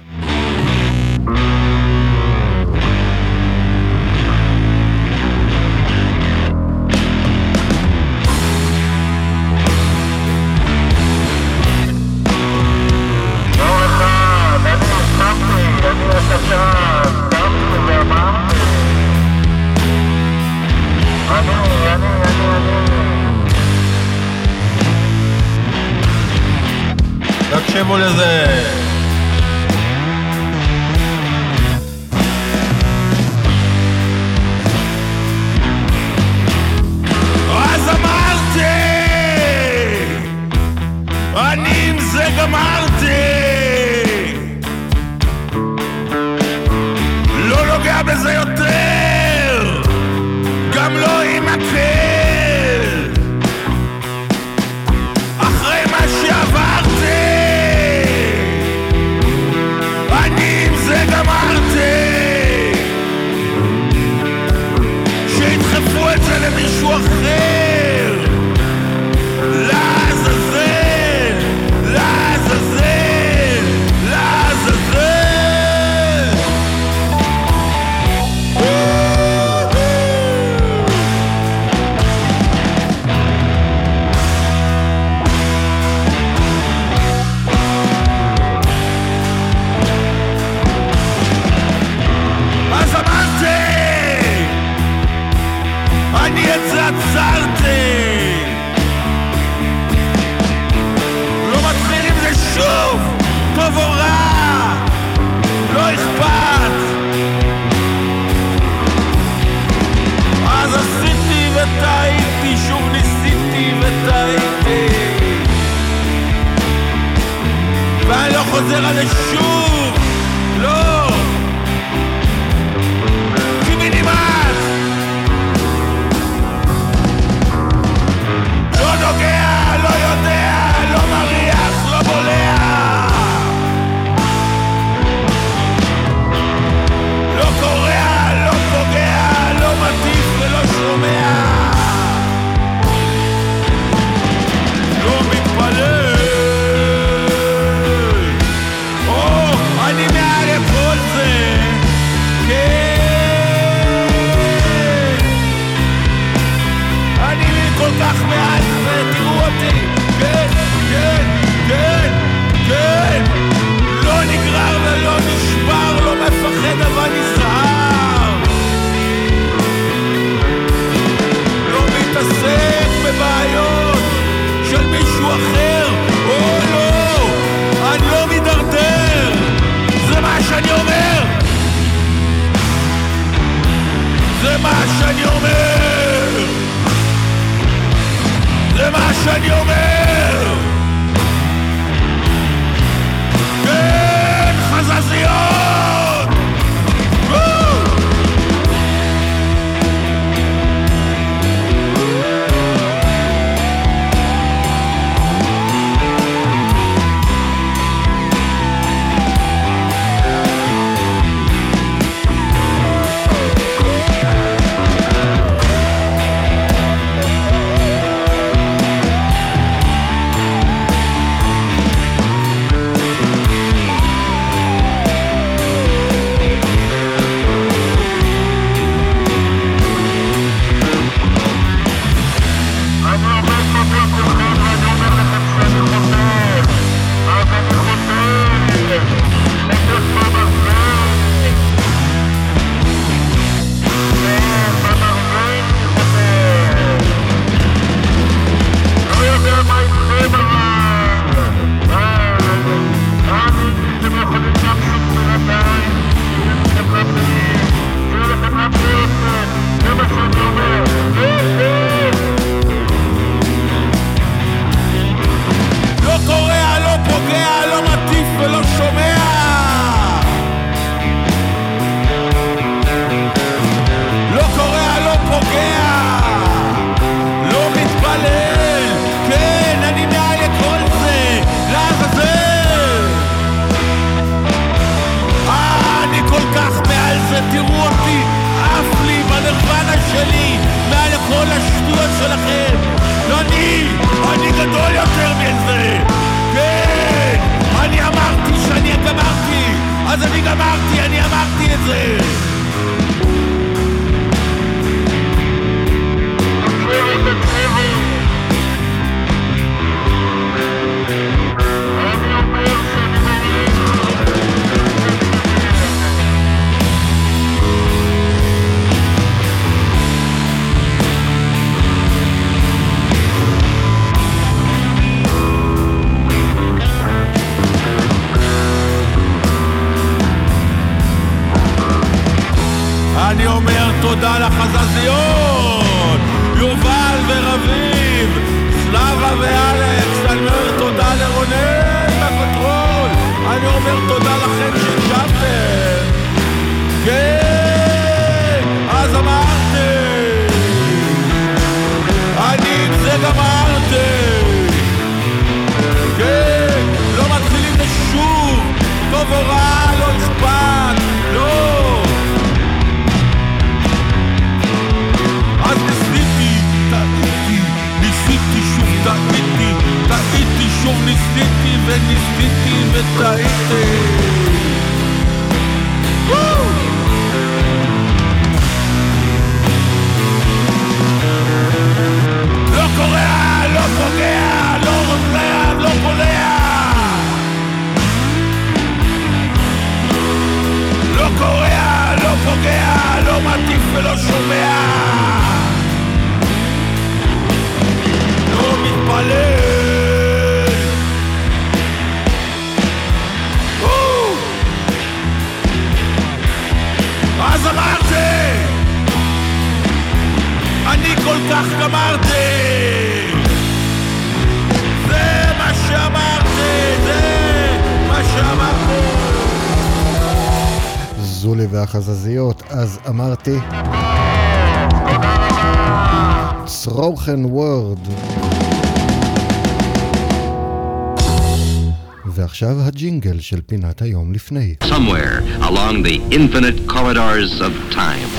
ועכשיו הג'ינגל של פינת היום לפני. somewhere along the infinite corridors of time.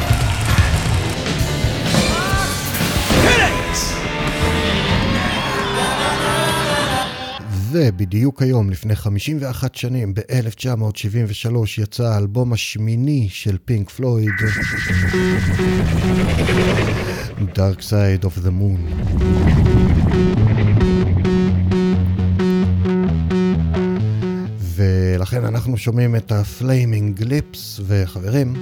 ובדיוק היום, לפני 51 שנים, ב-1973, יצא האלבום השמיני של פינק פלויד, Dark Side of the Moon. אנחנו שומעים את הפליימינג ליפס, וחברים,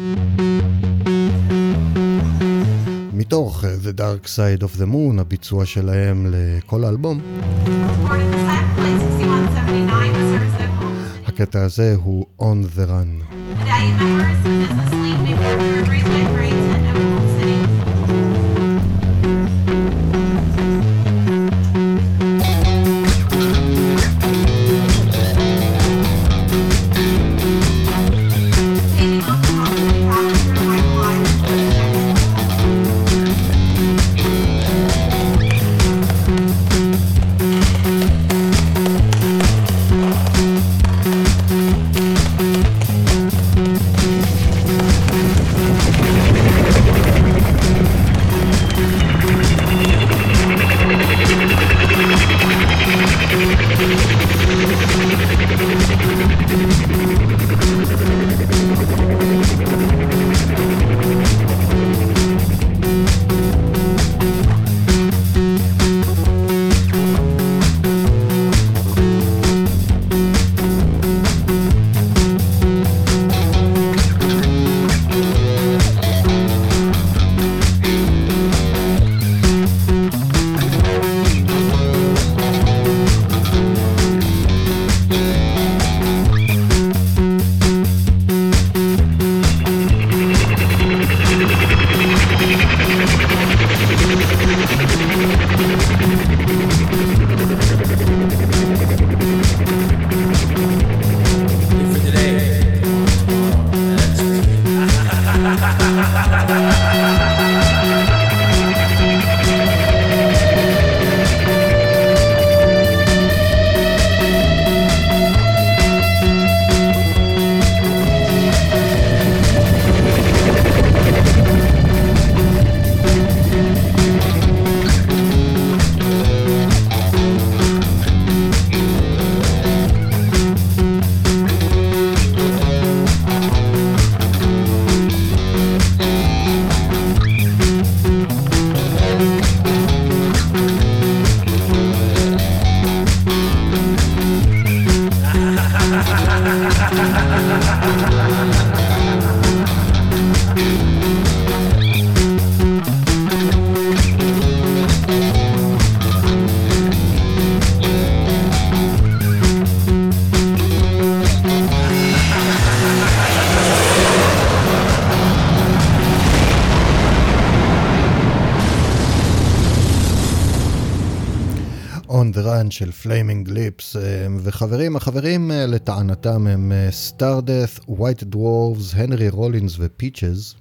מתוך The Dark Side of the Moon, הביצוע שלהם לכל האלבום. הקטע הזה הוא On the Run. On של פליימינג ליפס, וחברים, החברים אה, לטענתם הם Stardeath and White Dwarfs, הנרי רולינס ופיצ'ז.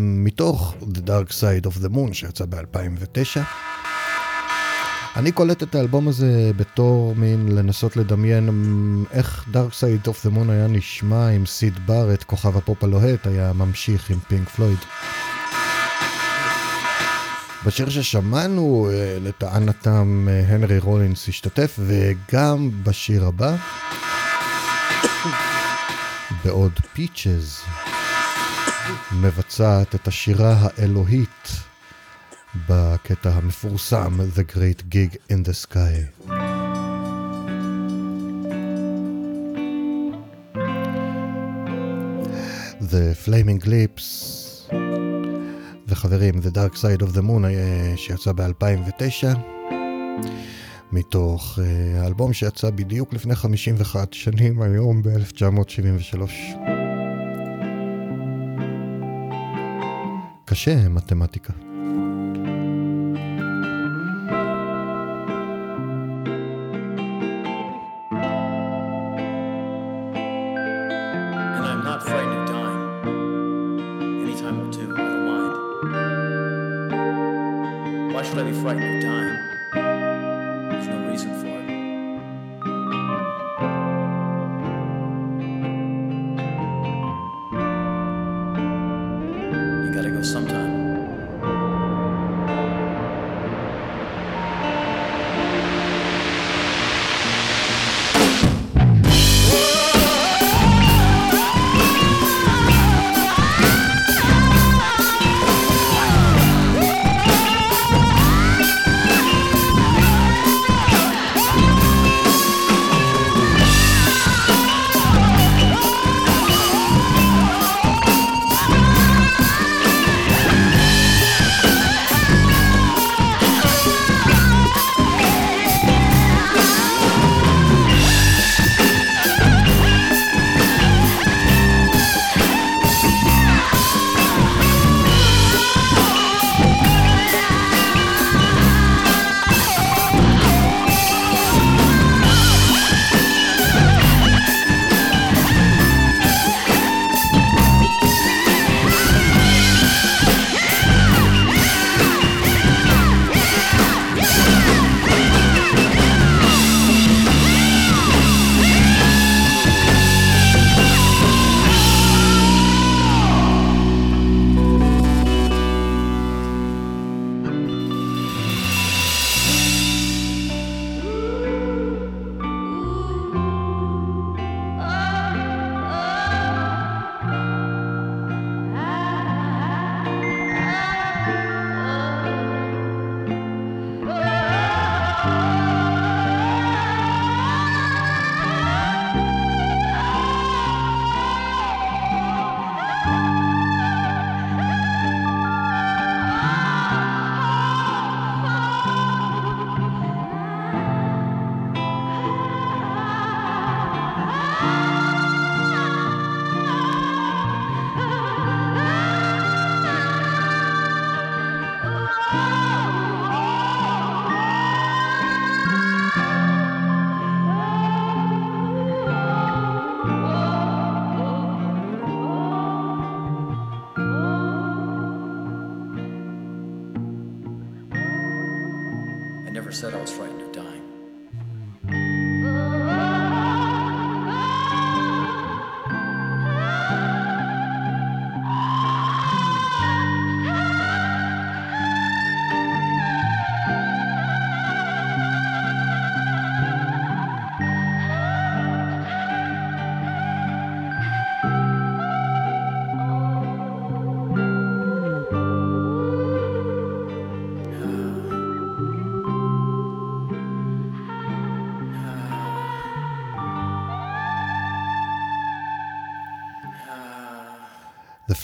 מתוך The Dark Side of the Moon שיצא ב-2009. אני קולט את האלבום הזה בתור מין לנסות לדמיין אמ, איך Dark Side of the Moon היה נשמע אם סיד בארט, כוכב הפופ הלוהט, היה ממשיך עם פינק פלויד. בשיר ששמענו, אה, לטענתם אה, הנרי רולינס השתתף, וגם בשיר הבא, בעוד פיצ'ז מבצעת את השירה האלוהית בקטע המפורסם The Great Gig in the Sky. The Flaming Lips וחברים, The Dark Side of the Moon אה, שיצא ב-2009 מתוך uh, האלבום שיצא בדיוק לפני 51 שנים היום ב-1973. קשה מתמטיקה.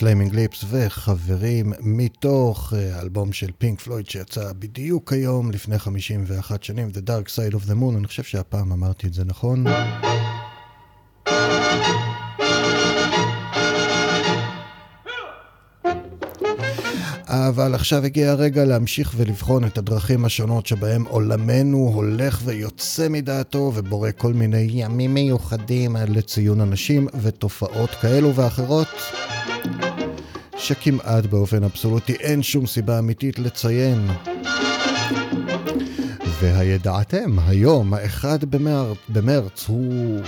Flaming Lips וחברים מתוך אה, האלבום של פינק פלויד שיצא בדיוק היום לפני 51 שנים, The Dark Side of the Moon, אני חושב שהפעם אמרתי את זה נכון. אבל עכשיו הגיע הרגע להמשיך ולבחון את הדרכים השונות שבהם עולמנו הולך ויוצא מדעתו ובורא כל מיני ימים מיוחדים לציון אנשים ותופעות כאלו ואחרות שכמעט באופן אבסולוטי אין שום סיבה אמיתית לציין. והידעתם, היום, האחד במר... במרץ, הוא...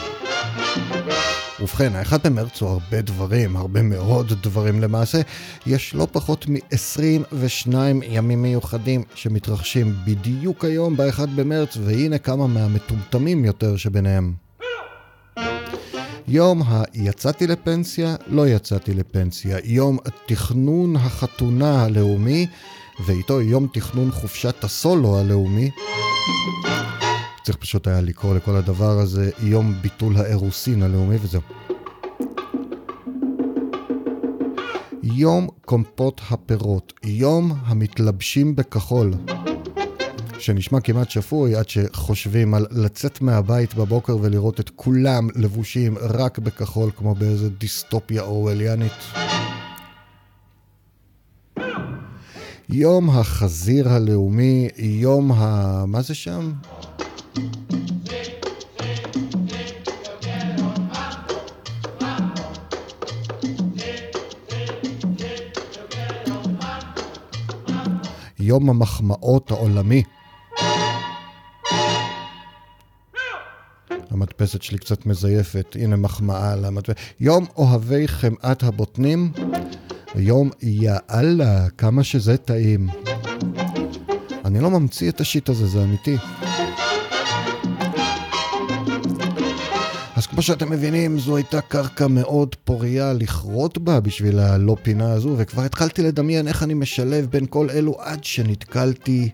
ובכן, האחד במרץ הוא הרבה דברים, הרבה מאוד דברים למעשה. יש לא פחות מ-22 ימים מיוחדים שמתרחשים בדיוק היום, באחד במרץ, והנה כמה מהמטומטמים יותר שביניהם. יום היצאתי לפנסיה, לא יצאתי לפנסיה. יום תכנון החתונה הלאומי, ואיתו יום תכנון חופשת הסולו הלאומי. צריך פשוט היה לקרוא לכל הדבר הזה יום ביטול האירוסין הלאומי וזהו. יום קומפות הפירות, יום המתלבשים בכחול. שנשמע כמעט שפוי עד שחושבים על לצאת מהבית בבוקר ולראות את כולם לבושים רק בכחול כמו באיזה דיסטופיה אורווליאנית. יום החזיר הלאומי, יום ה... מה זה שם? יום המחמאות העולמי. המדפסת שלי קצת מזייפת, הנה מחמאה על המדפסת. יום אוהבי חמאת הבוטנים, יום יאללה, כמה שזה טעים. אני לא ממציא את השיט הזה, זה אמיתי. אז כמו שאתם מבינים, זו הייתה קרקע מאוד פוריה לכרות בה בשביל הלא פינה הזו, וכבר התחלתי לדמיין איך אני משלב בין כל אלו עד שנתקלתי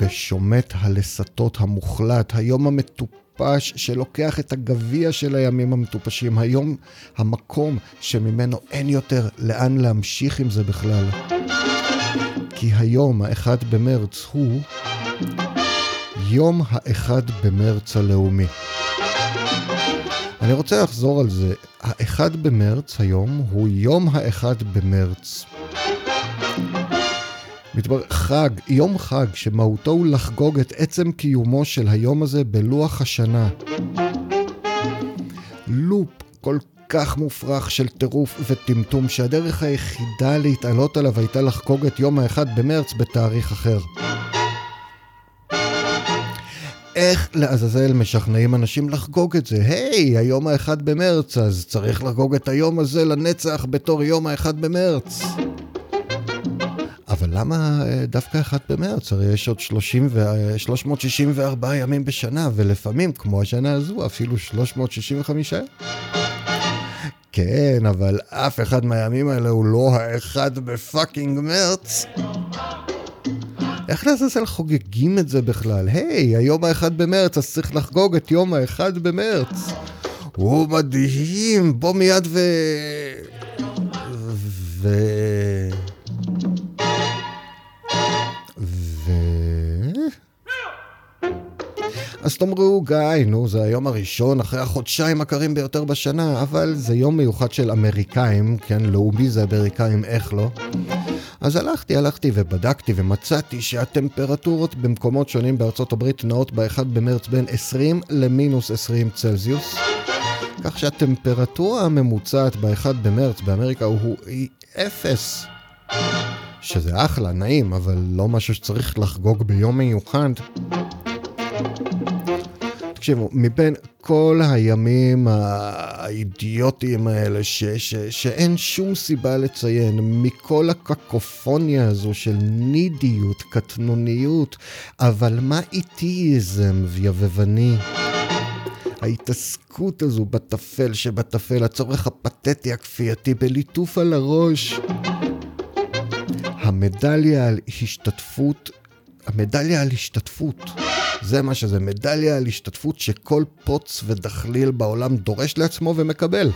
בשומט הלסתות המוחלט, היום המטופש שלוקח את הגביע של הימים המטופשים, היום המקום שממנו אין יותר לאן להמשיך עם זה בכלל. כי היום, האחד במרץ, הוא יום האחד במרץ הלאומי. אני רוצה לחזור על זה. האחד במרץ היום הוא יום האחד במרץ. מתברר, חג, יום חג שמהותו הוא לחגוג את עצם קיומו של היום הזה בלוח השנה. לופ כל כך מופרך של טירוף וטמטום שהדרך היחידה להתעלות עליו הייתה לחגוג את יום האחד במרץ בתאריך אחר. איך לעזאזל משכנעים אנשים לחגוג את זה? היי, hey, היום האחד במרץ, אז צריך לחגוג את היום הזה לנצח בתור יום האחד במרץ. אבל למה אה, דווקא אחד במרץ? הרי יש עוד 30 ו... 364 ימים בשנה, ולפעמים, כמו השנה הזו, אפילו 365. כן, אבל אף אחד מהימים האלה הוא לא האחד בפאקינג מרץ. איך לעזאזל חוגגים את זה בכלל? היי, hey, היום האחד במרץ, אז צריך לחגוג את יום האחד במרץ. הוא מדהים, בוא מיד. ו... ו... אז תאמרו, גיא, נו, זה היום הראשון אחרי החודשיים הקרים ביותר בשנה, אבל זה יום מיוחד של אמריקאים, כן, לאומי זה אמריקאים, איך לא? אז הלכתי, הלכתי ובדקתי ומצאתי שהטמפרטורות במקומות שונים בארצות הברית נעות ב-1 במרץ בין 20 למינוס 20 צלזיוס. כך שהטמפרטורה הממוצעת ב-1 במרץ באמריקה הוא אפס. שזה אחלה, נעים, אבל לא משהו שצריך לחגוג ביום מיוחד. תקשיבו, מבין כל הימים האידיוטיים האלה ש, ש, שאין שום סיבה לציין, מכל הקקופוניה הזו של נידיות, קטנוניות, אבל מה איטיזם ויבבני? ההתעסקות הזו בטפל שבטפל, הצורך הפתטי הכפייתי בליטוף על הראש. המדליה על השתתפות, המדליה על השתתפות. זה מה שזה, מדליה על השתתפות שכל פוץ ודחליל בעולם דורש לעצמו ומקבל.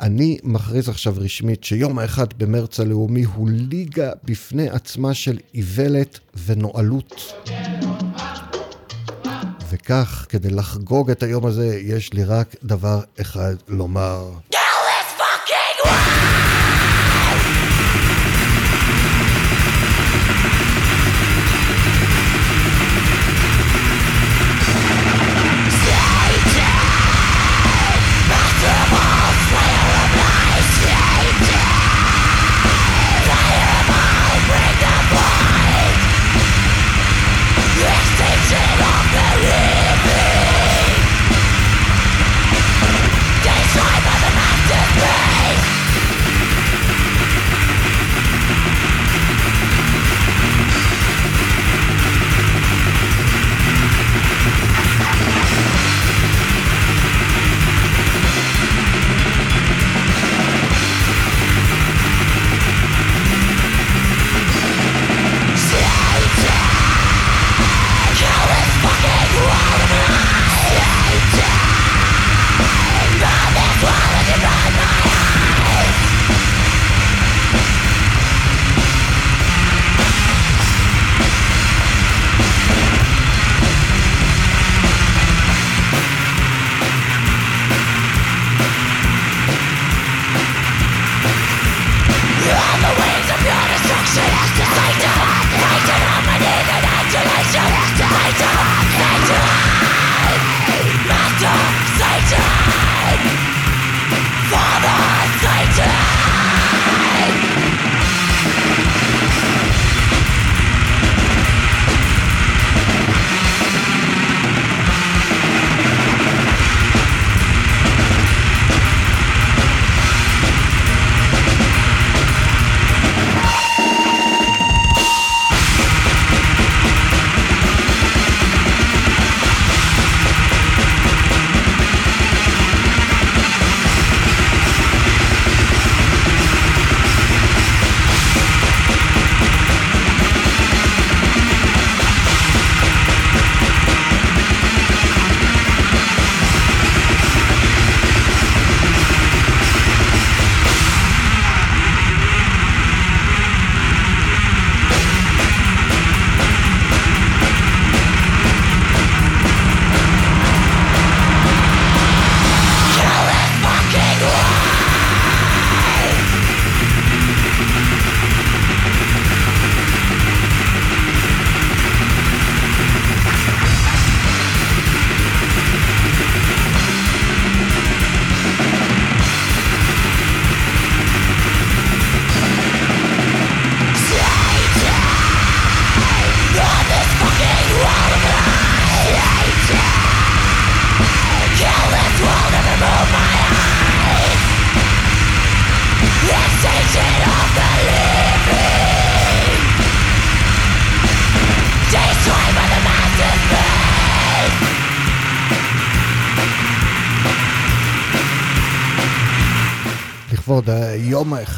אני מכריז עכשיו רשמית שיום האחד במרץ הלאומי הוא ליגה בפני עצמה של איוולת ונואלות. וכך, כדי לחגוג את היום הזה, יש לי רק דבר אחד לומר. Kill this fucking world!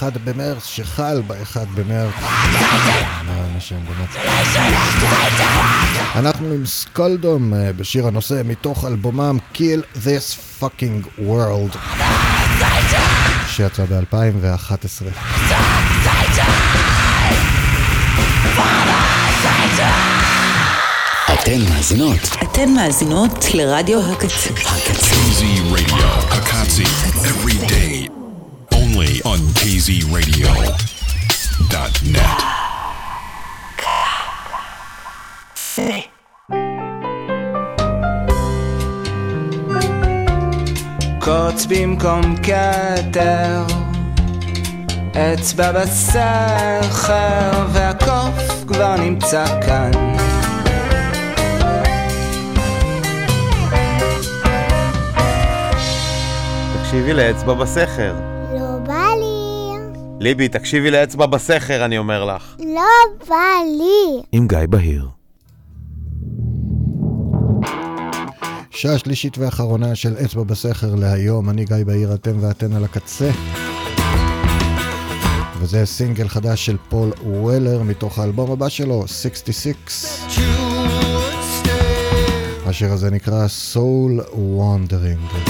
באחד במרץ, שחל באחד במרץ. אנחנו עם סקולדום אה, בשיר הנושא מתוך אלבומם Kill This Fucking World, שיצא ב-2011. אתן מאזינות. אתן מאזינות לרדיו הקצה. הקצה. KZRadio.net. קוץ במקום כתר, אצבע בסכר, והקוף כבר נמצא כאן. תקשיבי לאצבע בסכר. ליבי, תקשיבי לאצבע בסכר, אני אומר לך. לא בא לי. עם גיא בהיר. שעה שלישית ואחרונה של אצבע בסכר להיום, אני גיא בהיר, אתם ואתן על הקצה. וזה סינגל חדש של פול וולר מתוך האלבום הבא שלו, 66. השיר הזה נקרא Soul Wandering.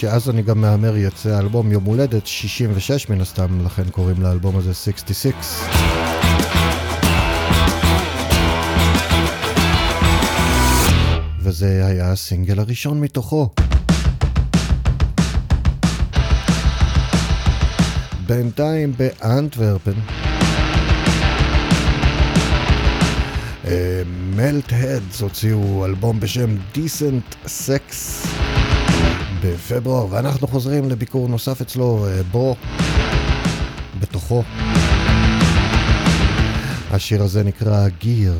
שאז אני גם מהמר יצא אלבום יום הולדת 66 מן הסתם, לכן קוראים לאלבום הזה 66. וזה היה הסינגל הראשון מתוכו. בינתיים באנטוורפן. מלט הדס הוציאו אלבום בשם Decent Sex בפברואר, ואנחנו חוזרים לביקור נוסף אצלו, אה, בו, בתוכו. השיר הזה נקרא גיר.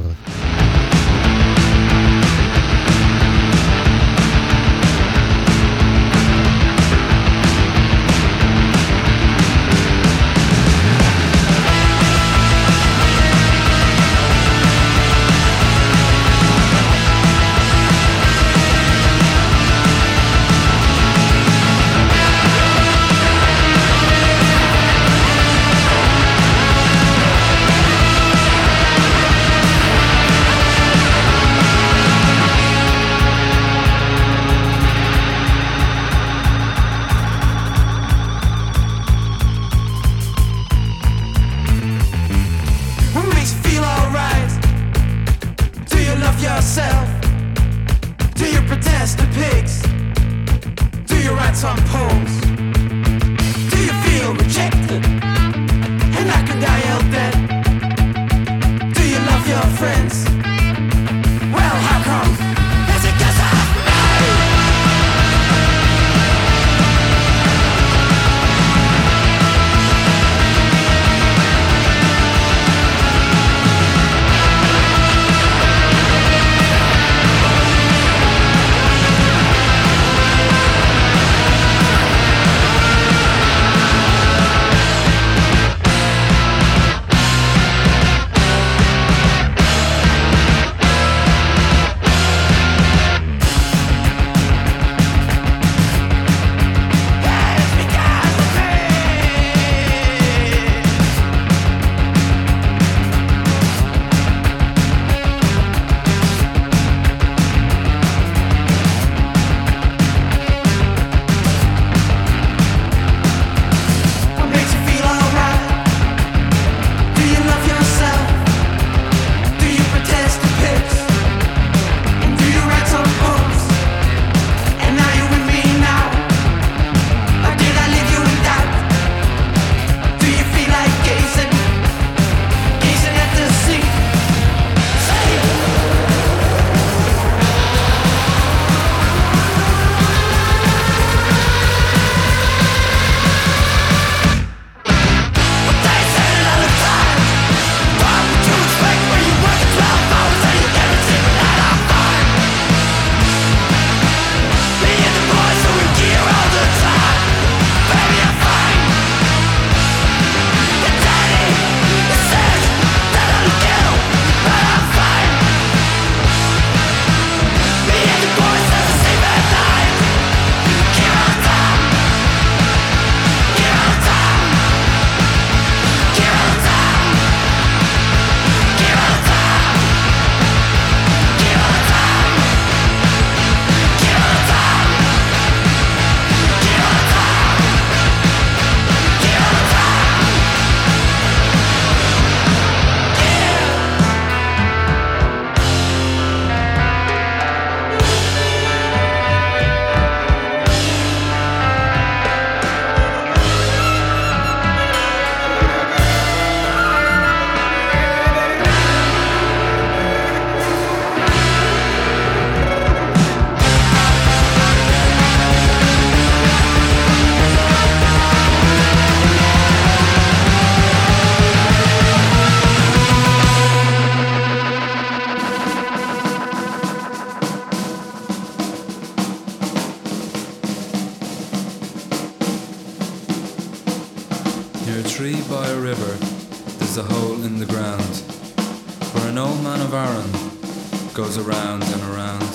river, there's a hole in the ground where an old man of iron goes around and around.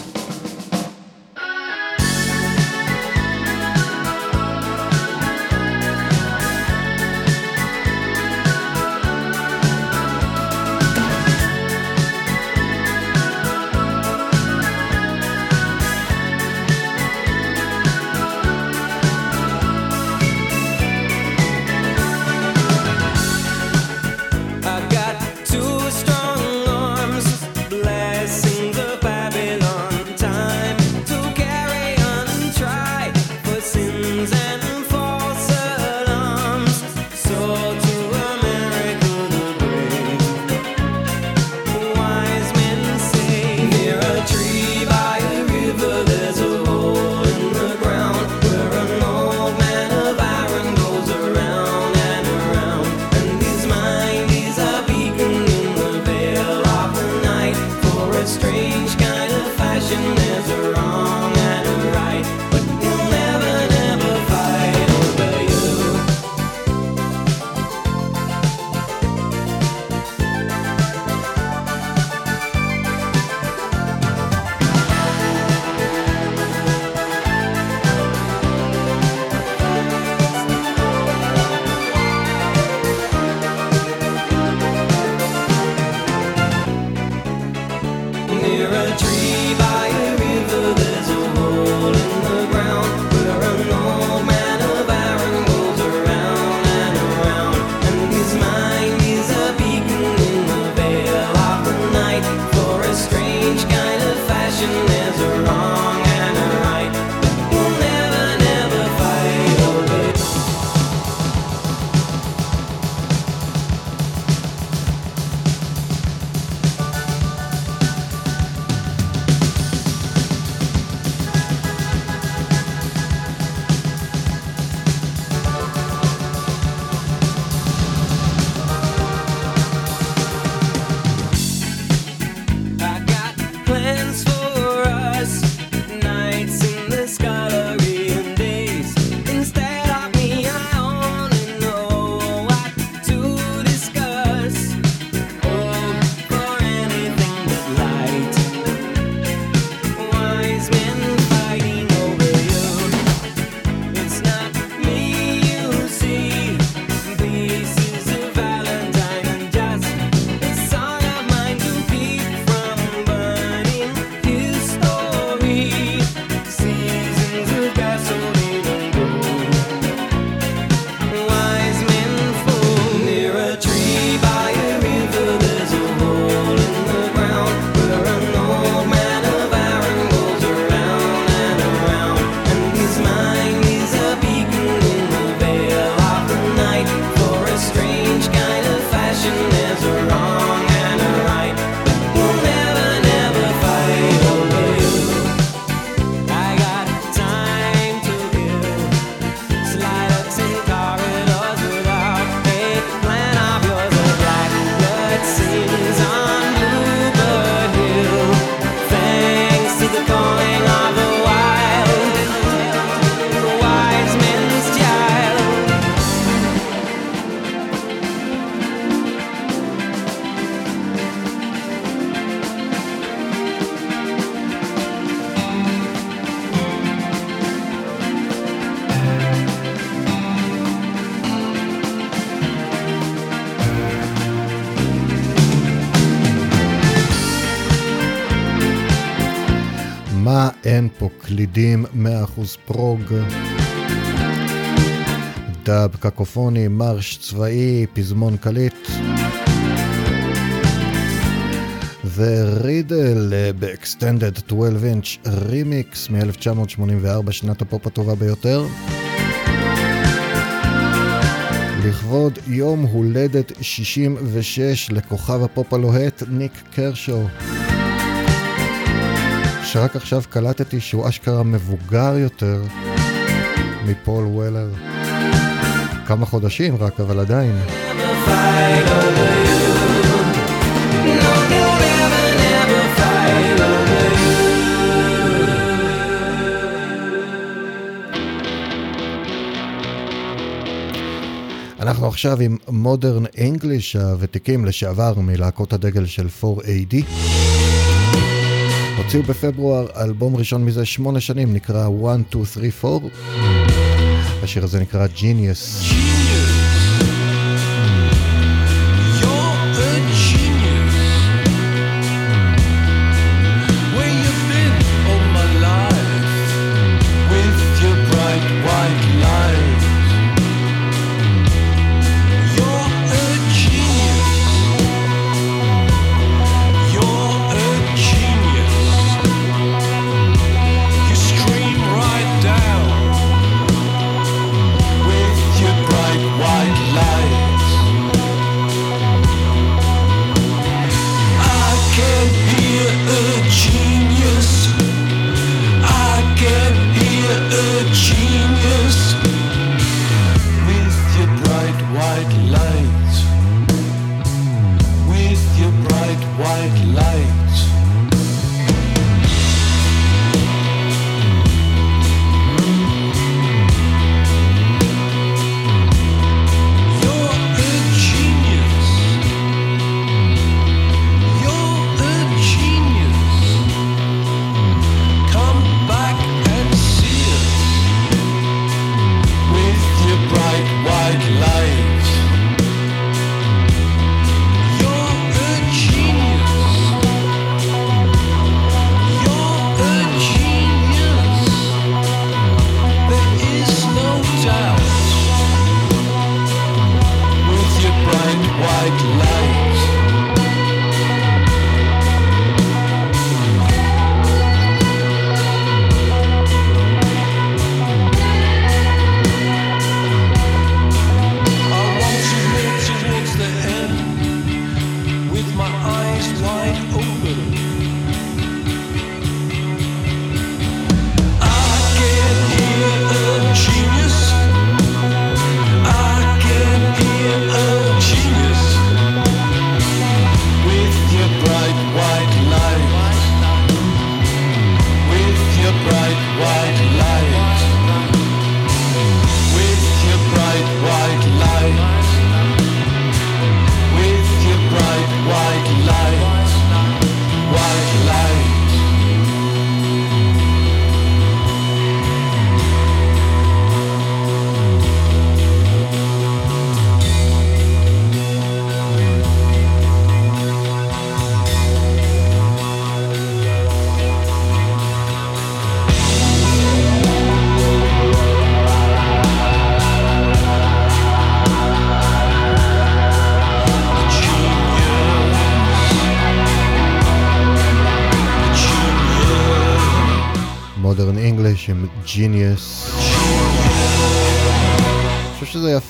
גלידים, 100% פרוג. דאב קקופוני, מרש צבאי, פזמון קליט. The Riddle ב extended 12 אינץ' רימיקס מ-1984, שנת הפופ הטובה ביותר. לכבוד יום הולדת 66 לכוכב הפופ הלוהט, ניק קרשו. שרק עכשיו קלטתי שהוא אשכרה מבוגר יותר מפול וולר. כמה חודשים רק, אבל עדיין. אנחנו עכשיו עם מודרן אנגליש הוותיקים לשעבר מלהקות הדגל של 4AD. הוציאו בפברואר אלבום ראשון מזה שמונה שנים, נקרא 1, 2, 3, 4. השיר הזה נקרא Genius. Genius.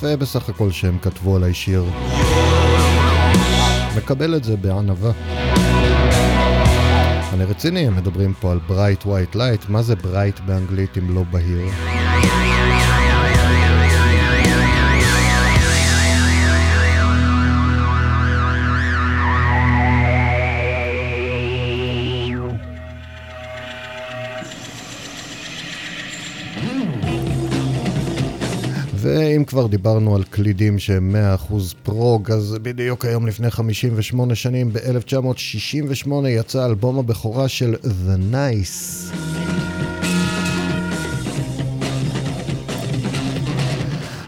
יפה בסך הכל שהם כתבו עליי שיר. מקבל את זה בענווה. אני רציני, הם מדברים פה על bright white light, מה זה bright באנגלית אם לא בהיר? כבר דיברנו על קלידים שהם 100% פרוג, אז בדיוק היום לפני 58 שנים, ב-1968 יצא אלבום הבכורה של The Nice.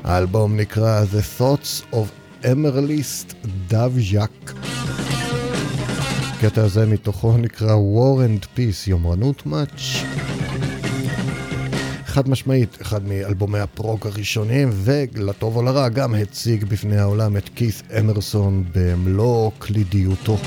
האלבום נקרא The Thoughts of Emerlist Davjak. הקטע הזה מתוכו נקרא War and Peace, יומרנות מאץ'. חד משמעית, אחד מאלבומי הפרוג הראשונים, ולטוב או לרע גם הציג בפני העולם את כית' אמרסון במלוא קלידיותו.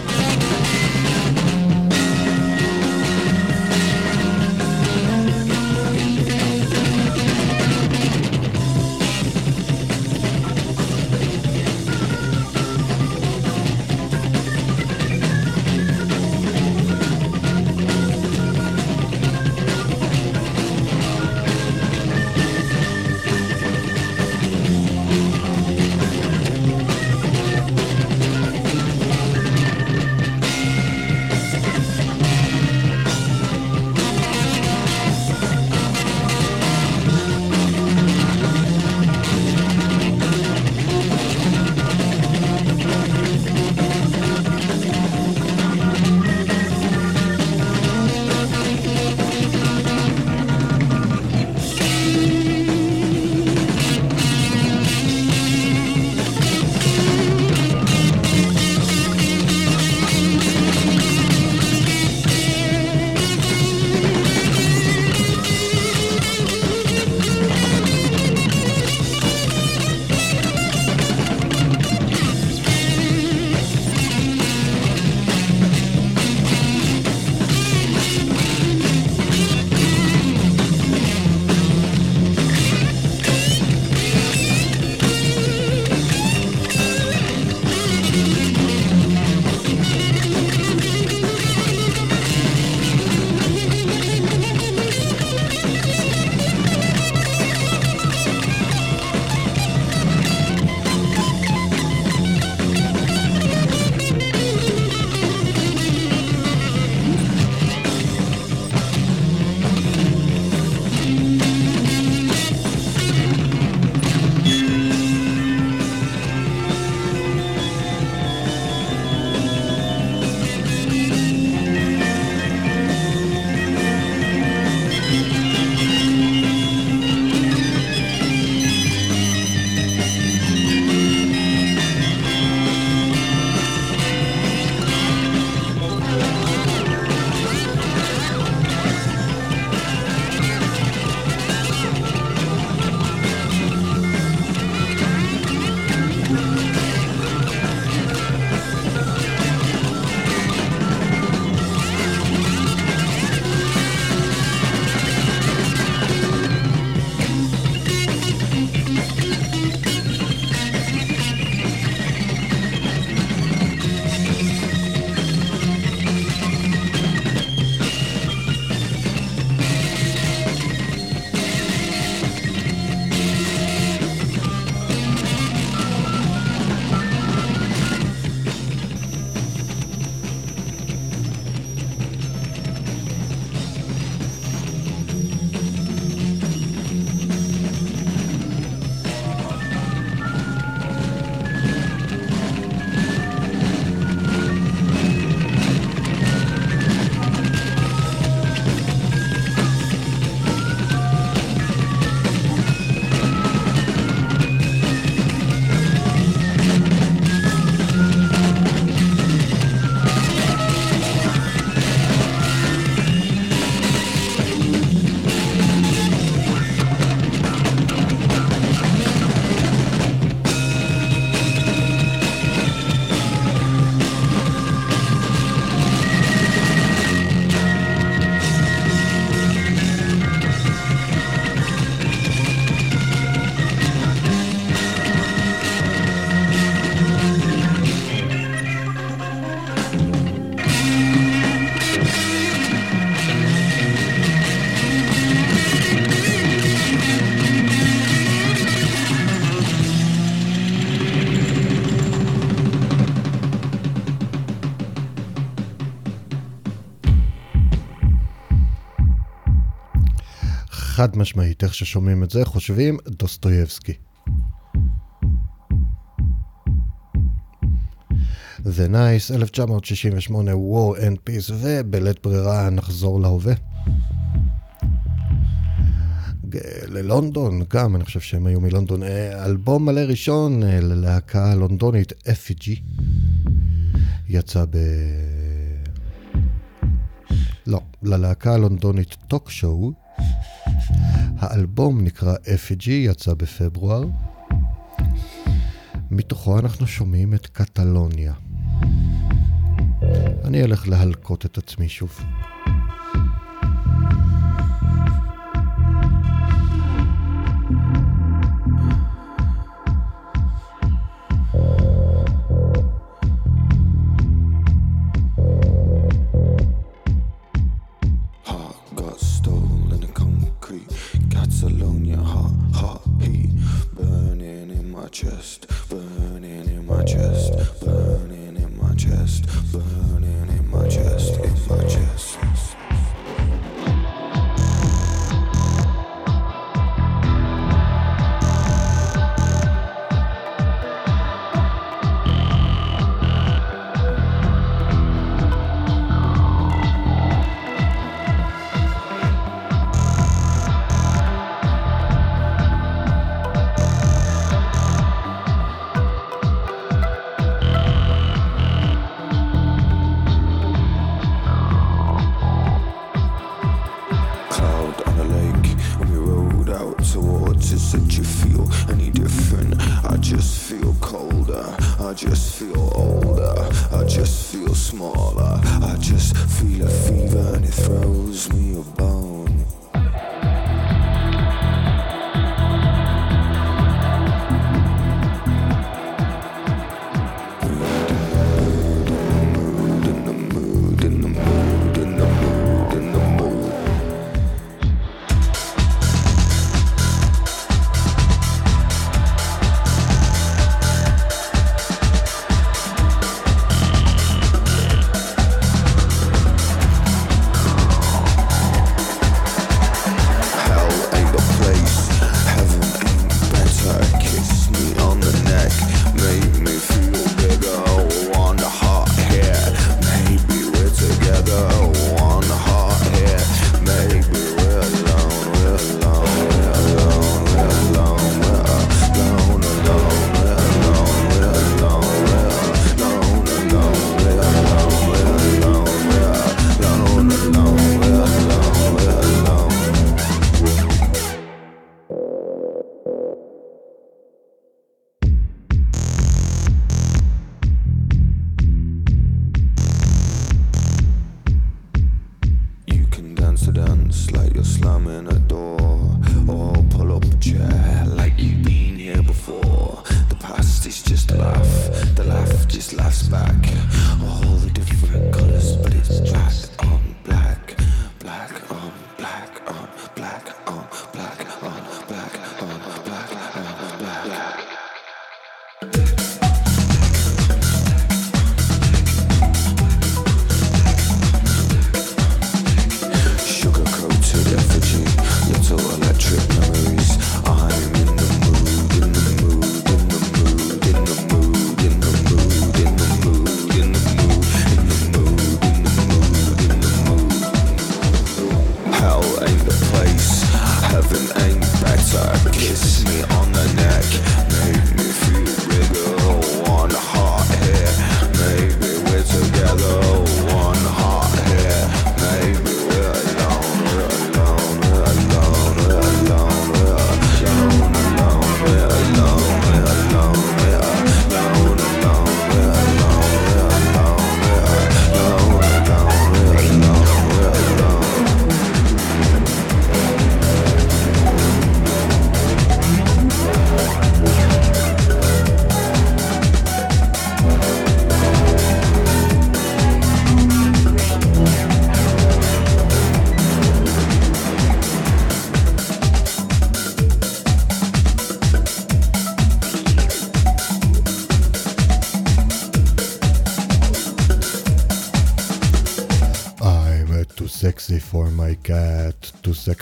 חד משמעית, איך ששומעים את זה, חושבים דוסטויבסקי. The Nice, Nice, 1968, War and Peace, ובלית ברירה נחזור להווה. ללונדון גם, אני חושב שהם היו מלונדון. אה, אלבום מלא ראשון אה, ללהקה הלונדונית, Effigy יצא ב... לא, ללהקה הלונדונית טוק שואו האלבום נקרא Effigy, יצא בפברואר. מתוכו אנחנו שומעים את קטלוניה. אני אלך להלקות את עצמי שוב. confidence like you're slamming a door. Or pull up a chair like you've been here before. The past is just a laugh, the laugh just laughs back. All the different colors, but it's just.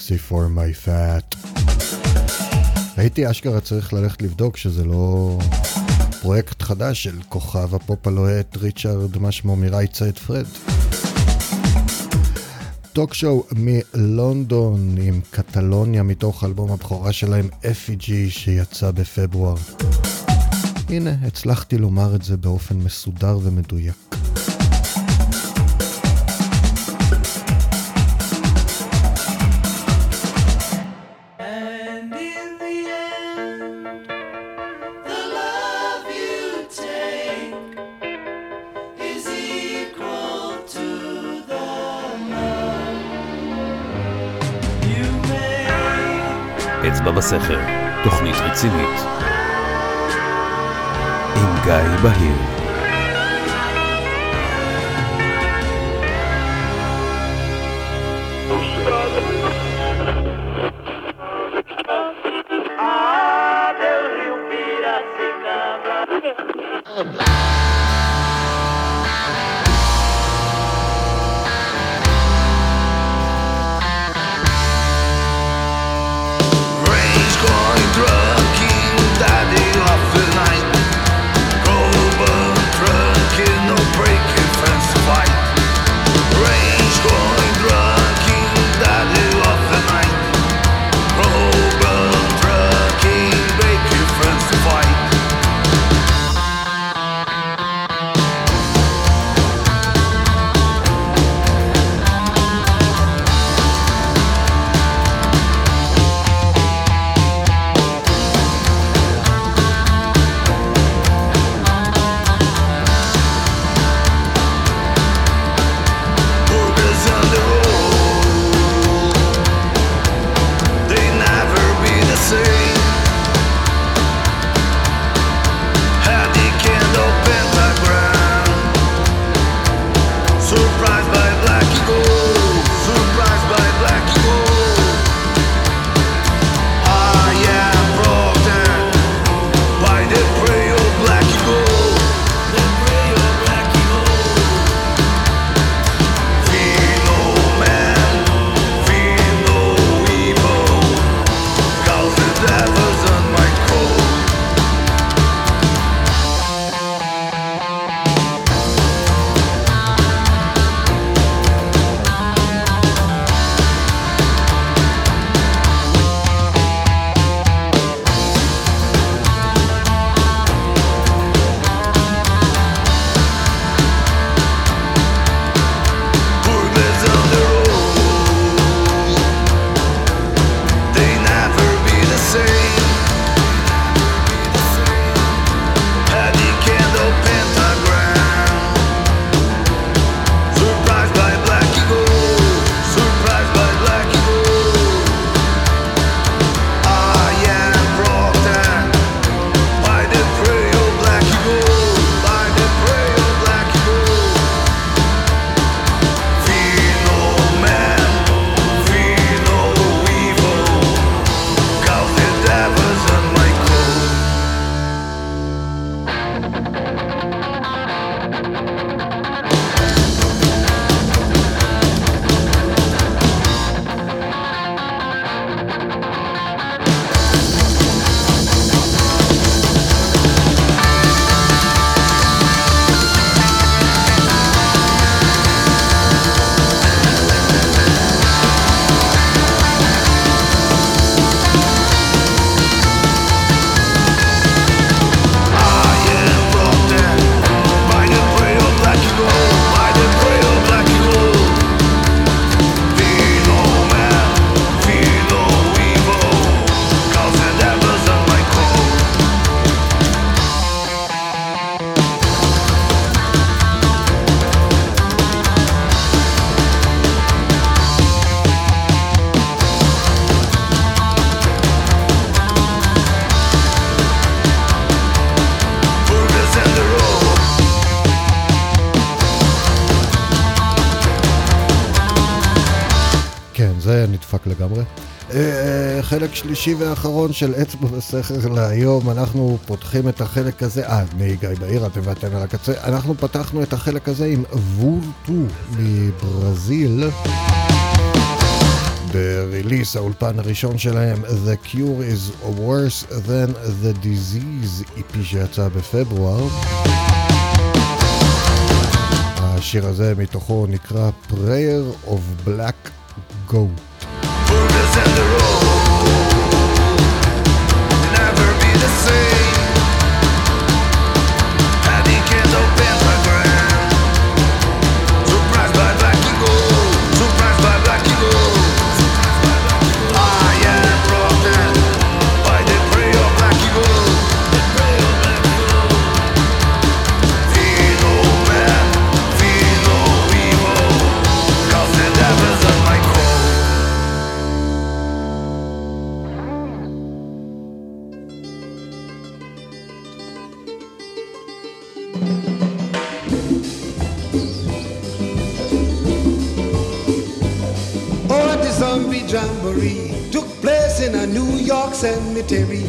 C4 my fat. הייתי אשכרה צריך ללכת לבדוק שזה לא פרויקט חדש של כוכב הפופ הלוהט ריצ'רד, מה שמו מ Right Said Fred. טוק שואו מלונדון עם קטלוניה מתוך אלבום הבכורה שלהם Effigy שיצא בפברואר. הנה, הצלחתי לומר את זה באופן מסודר ומדויק. אצבע בסכר, תוכנית רצינית. עם גיא בהיר. לגמרי. אה, אה, חלק שלישי ואחרון של אצבע וסכר להיום, אנחנו פותחים את החלק הזה, אה, אני גיא בעיר, אתם ואתם על הקצה, אנחנו פתחנו את החלק הזה עם וורטו מברזיל. בריליס האולפן הראשון שלהם, The Cure is worse than the disease, איפי שיצא בפברואר. השיר הזה מתוכו נקרא Prayer of Black Goat. Put in the room York cemetery.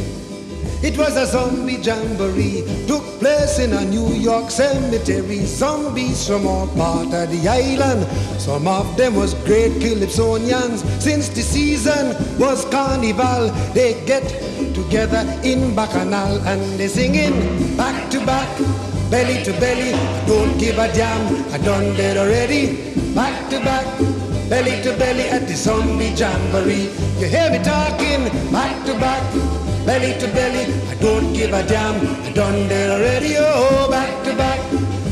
It was a zombie jamboree took place in a New York cemetery. Zombies from all part of the island. Some of them was great Calypsonians. Since the season was carnival, they get together in Bacchanal and they singing back to back, belly to belly. Don't give a damn. I done that already. Back to back, belly to belly at the zombie jamboree. You hear me talking back to back, belly to belly. I don't give a damn. I done already. Oh, back to back,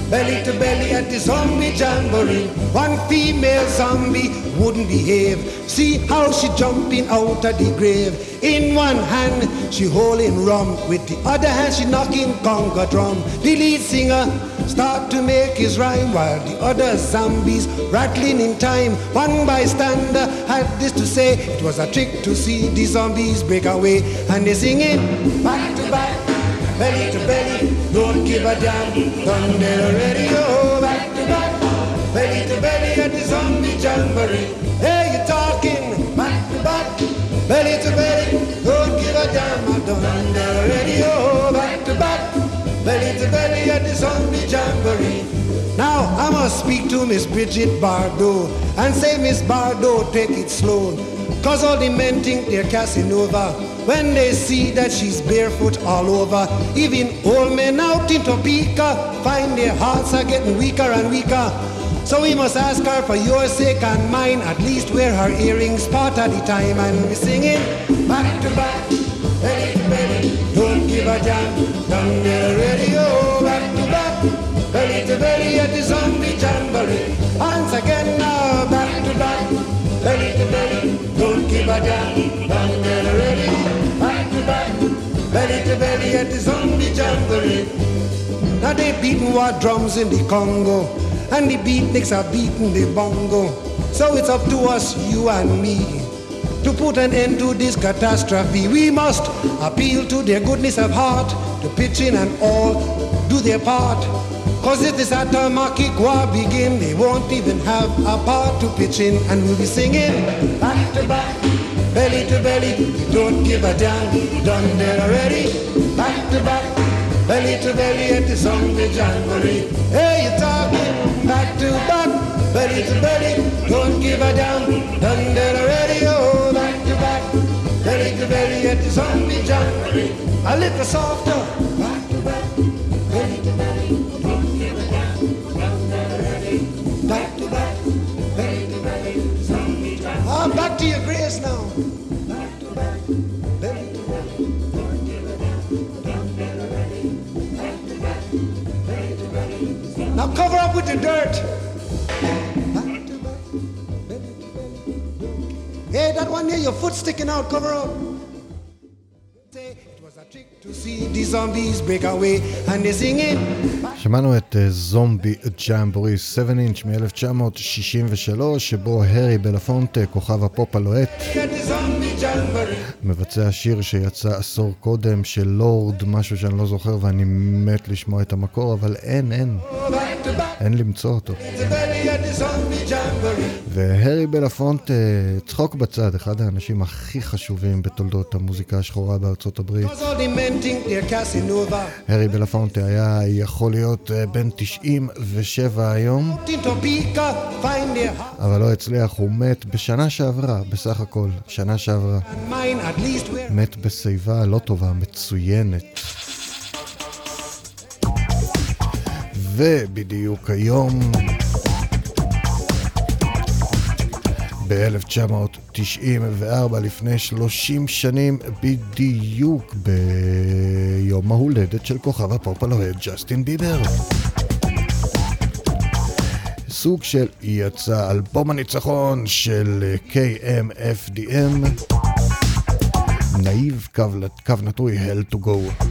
belly to belly at the zombie jamboree. One female zombie wouldn't behave. See how she jumping out of the grave. In one hand she holding rum, with the other hand she knocking conga drum. The lead singer start to make his rhyme while the other zombies rattling in time. One bystander had this to say: it was a trick to see the zombies break away, and they singing back to back, belly to belly. Don't give a damn, it already. Oh, back to back, belly to belly at the zombie jamboree. Hey, you talking back to back, belly to belly. Don't give a damn, it already. Oh, back to back, belly to belly the jamboree. Now I must speak to Miss Bridget Bardot and say, Miss Bardot, take it slow. Cause all the men think they're Casanova when they see that she's barefoot all over. Even old men out in Topeka find their hearts are getting weaker and weaker. So we must ask her for your sake and mine, at least wear her earrings part of the time. And we're singing back to back, to belly, don't give a damn, down there radio, belly to belly at the zombie jamboree. Once again now, back to back, belly to belly, don't keep a down there radio, back to back, belly to belly at the zombie jamboree. Now they beating war drums in the Congo, and the beatniks are beating the bongo. So it's up to us, you and me, to put an end to this catastrophe. We must appeal to their goodness of heart, to pitch in and all do their part. Cause if this Atamaki war begin, they won't even have a part to pitch in, and we'll be singing back to back, belly to belly. We don't give a damn, done there already. Back to back, belly to belly at the zombie jamboree. Hey, you talking back to back, belly to belly. Don't give a damn, done there already. Oh, back to back, belly to belly at the zombie jamboree. A little softer, Now cover up with the dirt. Hey, that one there, your foot sticking out, cover up. שמענו את אה, זומבי ג'אמבורי 7 אינץ' מ-1963, שבו הארי בלפונטה, כוכב הפופ הלוהט. מבצע שיר שיצא עשור קודם של לורד, משהו שאני לא זוכר ואני מת לשמוע את המקור, אבל אין, אין, back, אין למצוא אותו. והרי בלפונט, אה, צחוק בצד, אחד האנשים הכי חשובים בתולדות המוזיקה השחורה בארצות הברית. הרי בלפונטה היה יכול להיות אה, בן 97 היום, אבל לא הצליח, הוא מת בשנה שעברה, בסך הכל, שנה שעברה. מת בשיבה לא טובה, מצוינת. ובדיוק היום, ב-1994, לפני 30 שנים בדיוק, ביום ההולדת של כוכב הפופ ג'סטין ביבר. סוג של יצא אלבום הניצחון של KMFDM, נאיב קו, קו נטוי Hell to go.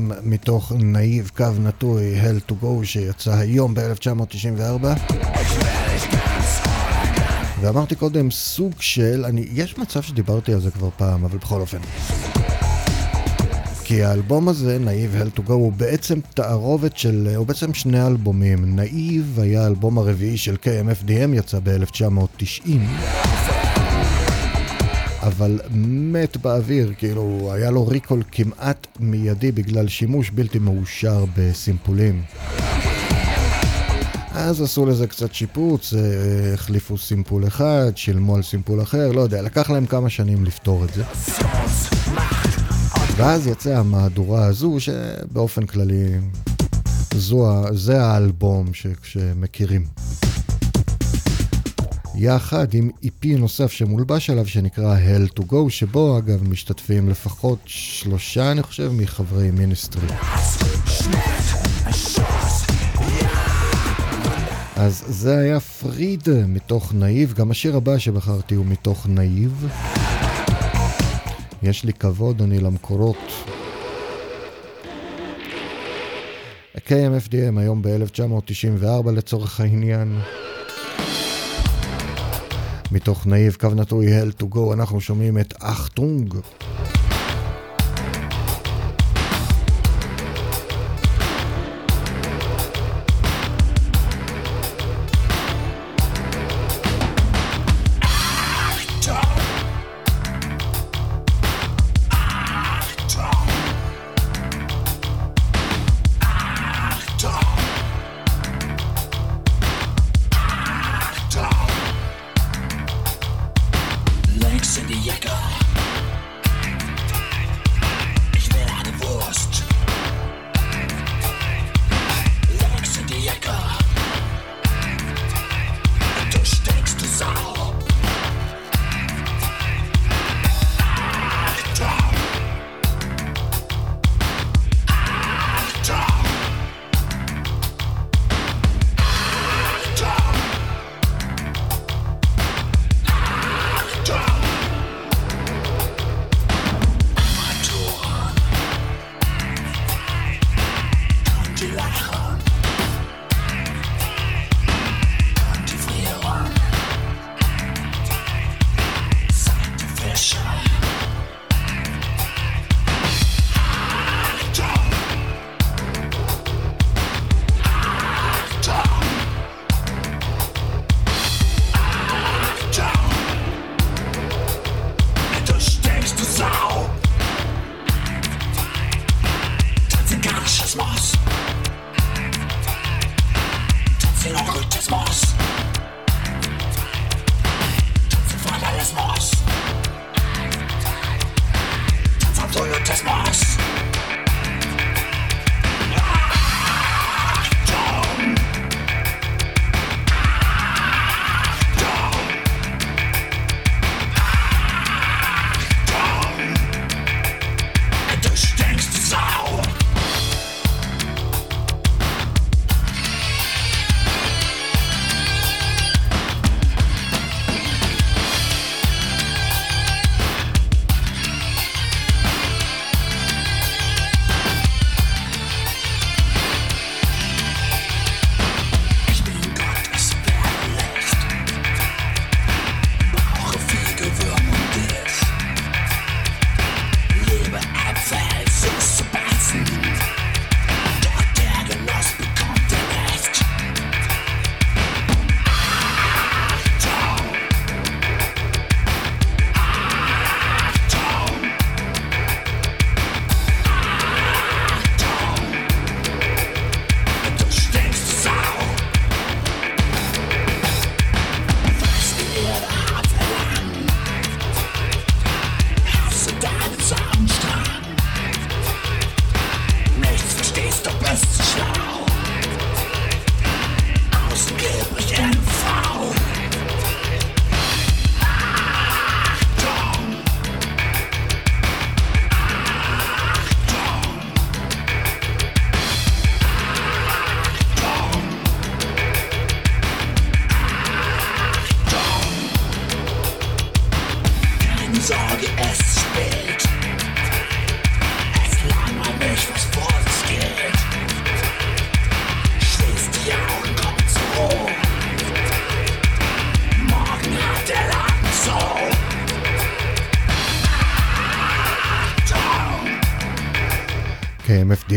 KMFDM מתוך נאיב קו נטוי Hell to Go שיצא היום ב-1994 ואמרתי קודם סוג של, אני, יש מצב שדיברתי על זה כבר פעם, אבל בכל אופן. כי האלבום הזה, נאיב Hell to Go, הוא בעצם תערובת של, הוא בעצם שני אלבומים. נאיב היה האלבום הרביעי של KMFDM, יצא ב-1990. אבל מת באוויר, כאילו, היה לו ריקול כמעט מיידי בגלל שימוש בלתי מאושר בסימפולים. אז עשו לזה קצת שיפוץ, אה, החליפו סימפול אחד, שילמו על סימפול אחר, לא יודע, לקח להם כמה שנים לפתור את זה. ואז יצאה המהדורה הזו, שבאופן כללי, זו, זה האלבום ש, שמכירים. יחד עם EP נוסף שמולבש עליו שנקרא Hell to Go, שבו אגב משתתפים לפחות שלושה, אני חושב, מחברי מיניסטרי. אז זה היה פריד מתוך נאיב, גם השיר הבא שבחרתי הוא מתוך נאיב. יש לי כבוד, אני למקורות. KMFDM היום ב-1994 לצורך העניין. מתוך נאיב קו נטוי Hell to Go אנחנו שומעים את אחטונג.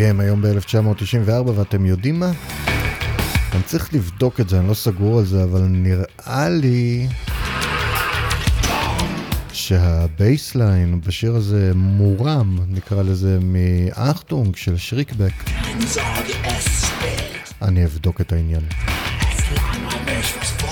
KMFDM היום ב-1994, ואתם יודעים מה? אני צריך לבדוק את זה, אני לא סגור על זה, אבל נראה לי שהבייסליין בשיר הזה מורם, נקרא לזה, מאחטונג של שריקבק. אני אבדוק את העניין. moons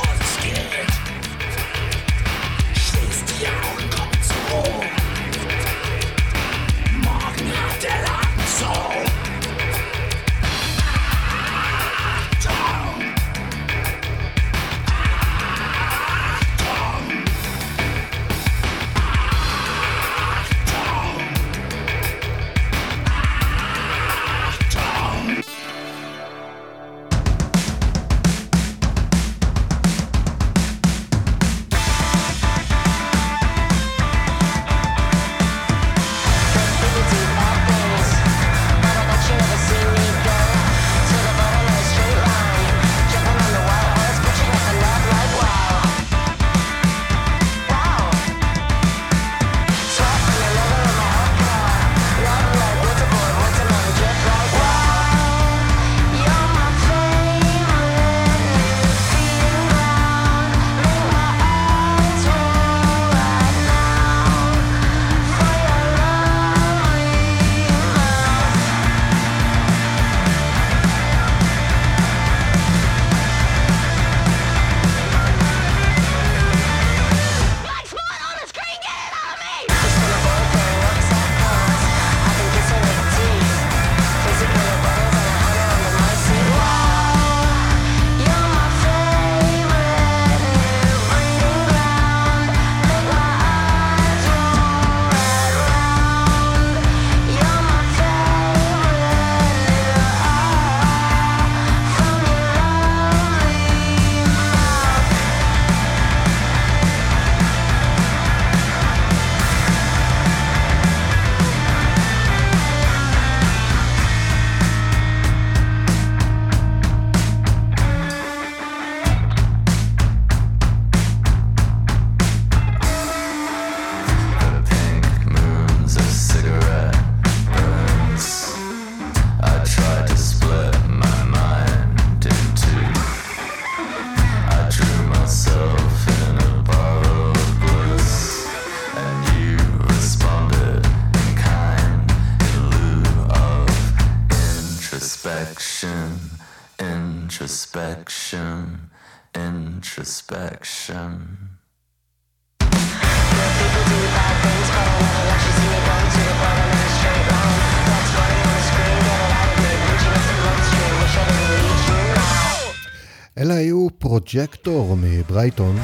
פרוג'קטור מברייטון,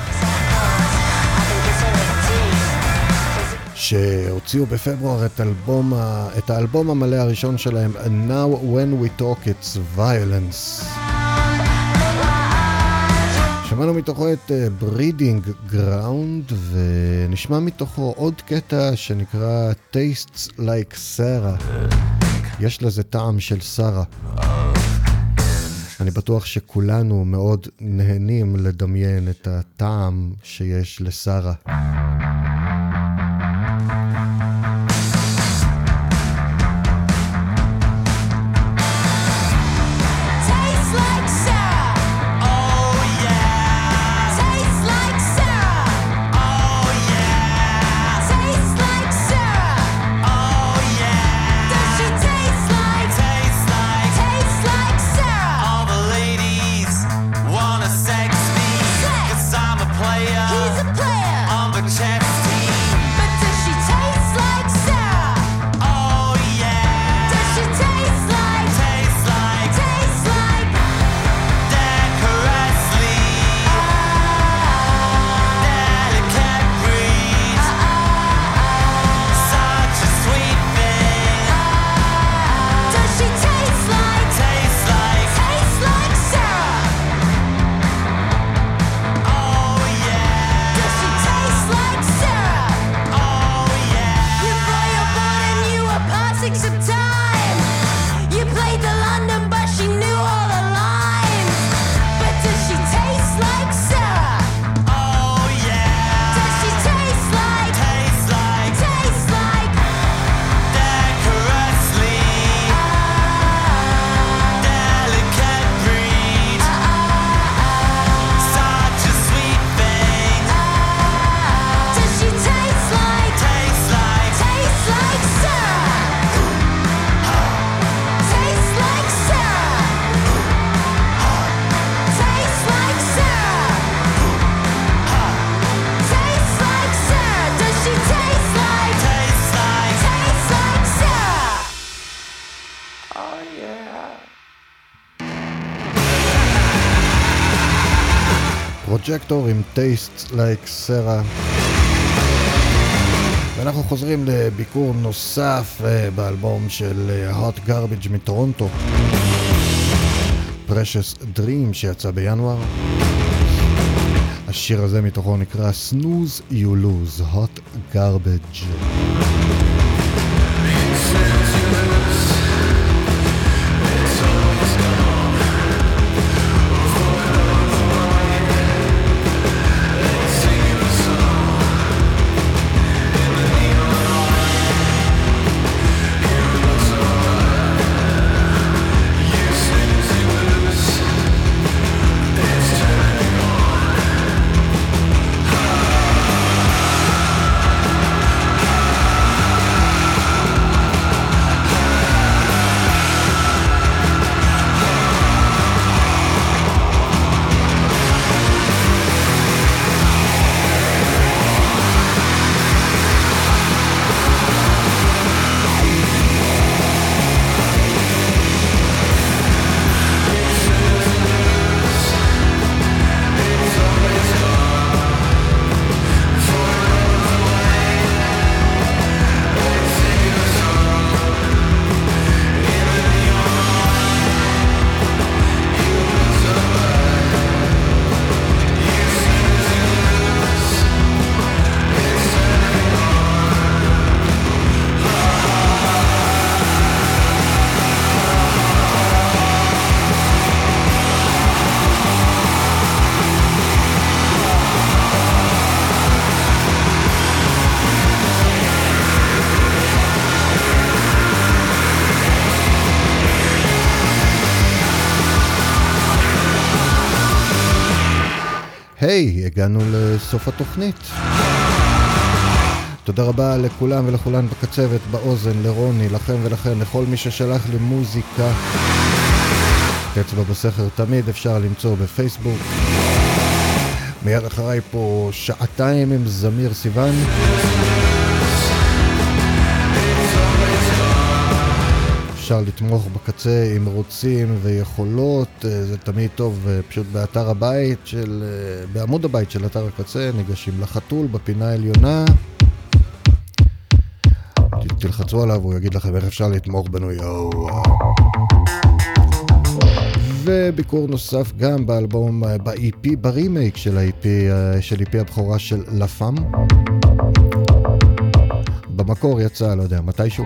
שהוציאו בפברואר את, אלבום, את האלבום המלא הראשון שלהם, And Now When We Talk It's Violence. שמענו מתוכו את uh, Breeding Ground, ונשמע מתוכו עוד קטע שנקרא Tastes Like Sarah. יש לזה טעם של שרה. אני בטוח שכולנו מאוד נהנים לדמיין את הטעם שיש לשרה. לייק סרה. ואנחנו חוזרים לביקור נוסף אה, באלבום של אה, Hot Garbage מטורונטו. Precious Dream שיצא בינואר. השיר הזה מתוכו נקרא Snooze You Lose, Hot Garbage. הגענו לסוף התוכנית. תודה רבה לכולם ולכולן בקצבת, באוזן, לרוני, לכם ולכן, לכל מי ששלח לי מוזיקה. אצבע בסכר תמיד אפשר למצוא בפייסבוק. מיד אחריי פה שעתיים עם זמיר סיוון. אפשר לתמוך בקצה אם רוצים ויכולות, אה, זה תמיד טוב אה, פשוט באתר הבית של, אה, בעמוד הבית של אתר הקצה, ניגשים לחתול בפינה העליונה. תלחצו עליו, הוא יגיד לכם איך אפשר לתמוך בנו, יואו. וביקור נוסף גם באלבום, ב-EP, ברימייק של ה-EP, של EP הבכורה של לה פאם. במקור יצא, לא יודע, מתישהו.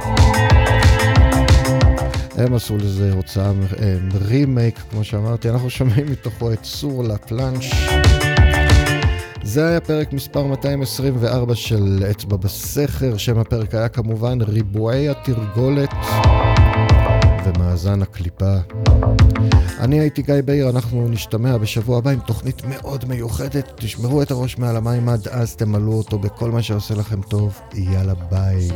הם עשו לזה הוצאה רימייק, כמו שאמרתי, אנחנו שומעים מתוכו את סור לפלאנש. זה היה פרק מספר 224 של אצבע בסכר, שם הפרק היה כמובן ריבועי התרגולת ומאזן הקליפה. אני הייתי גיא מאיר, אנחנו נשתמע בשבוע הבא עם תוכנית מאוד מיוחדת. תשמרו את הראש מעל המים עד אז, תמלאו אותו בכל מה שעושה לכם טוב. יאללה ביי.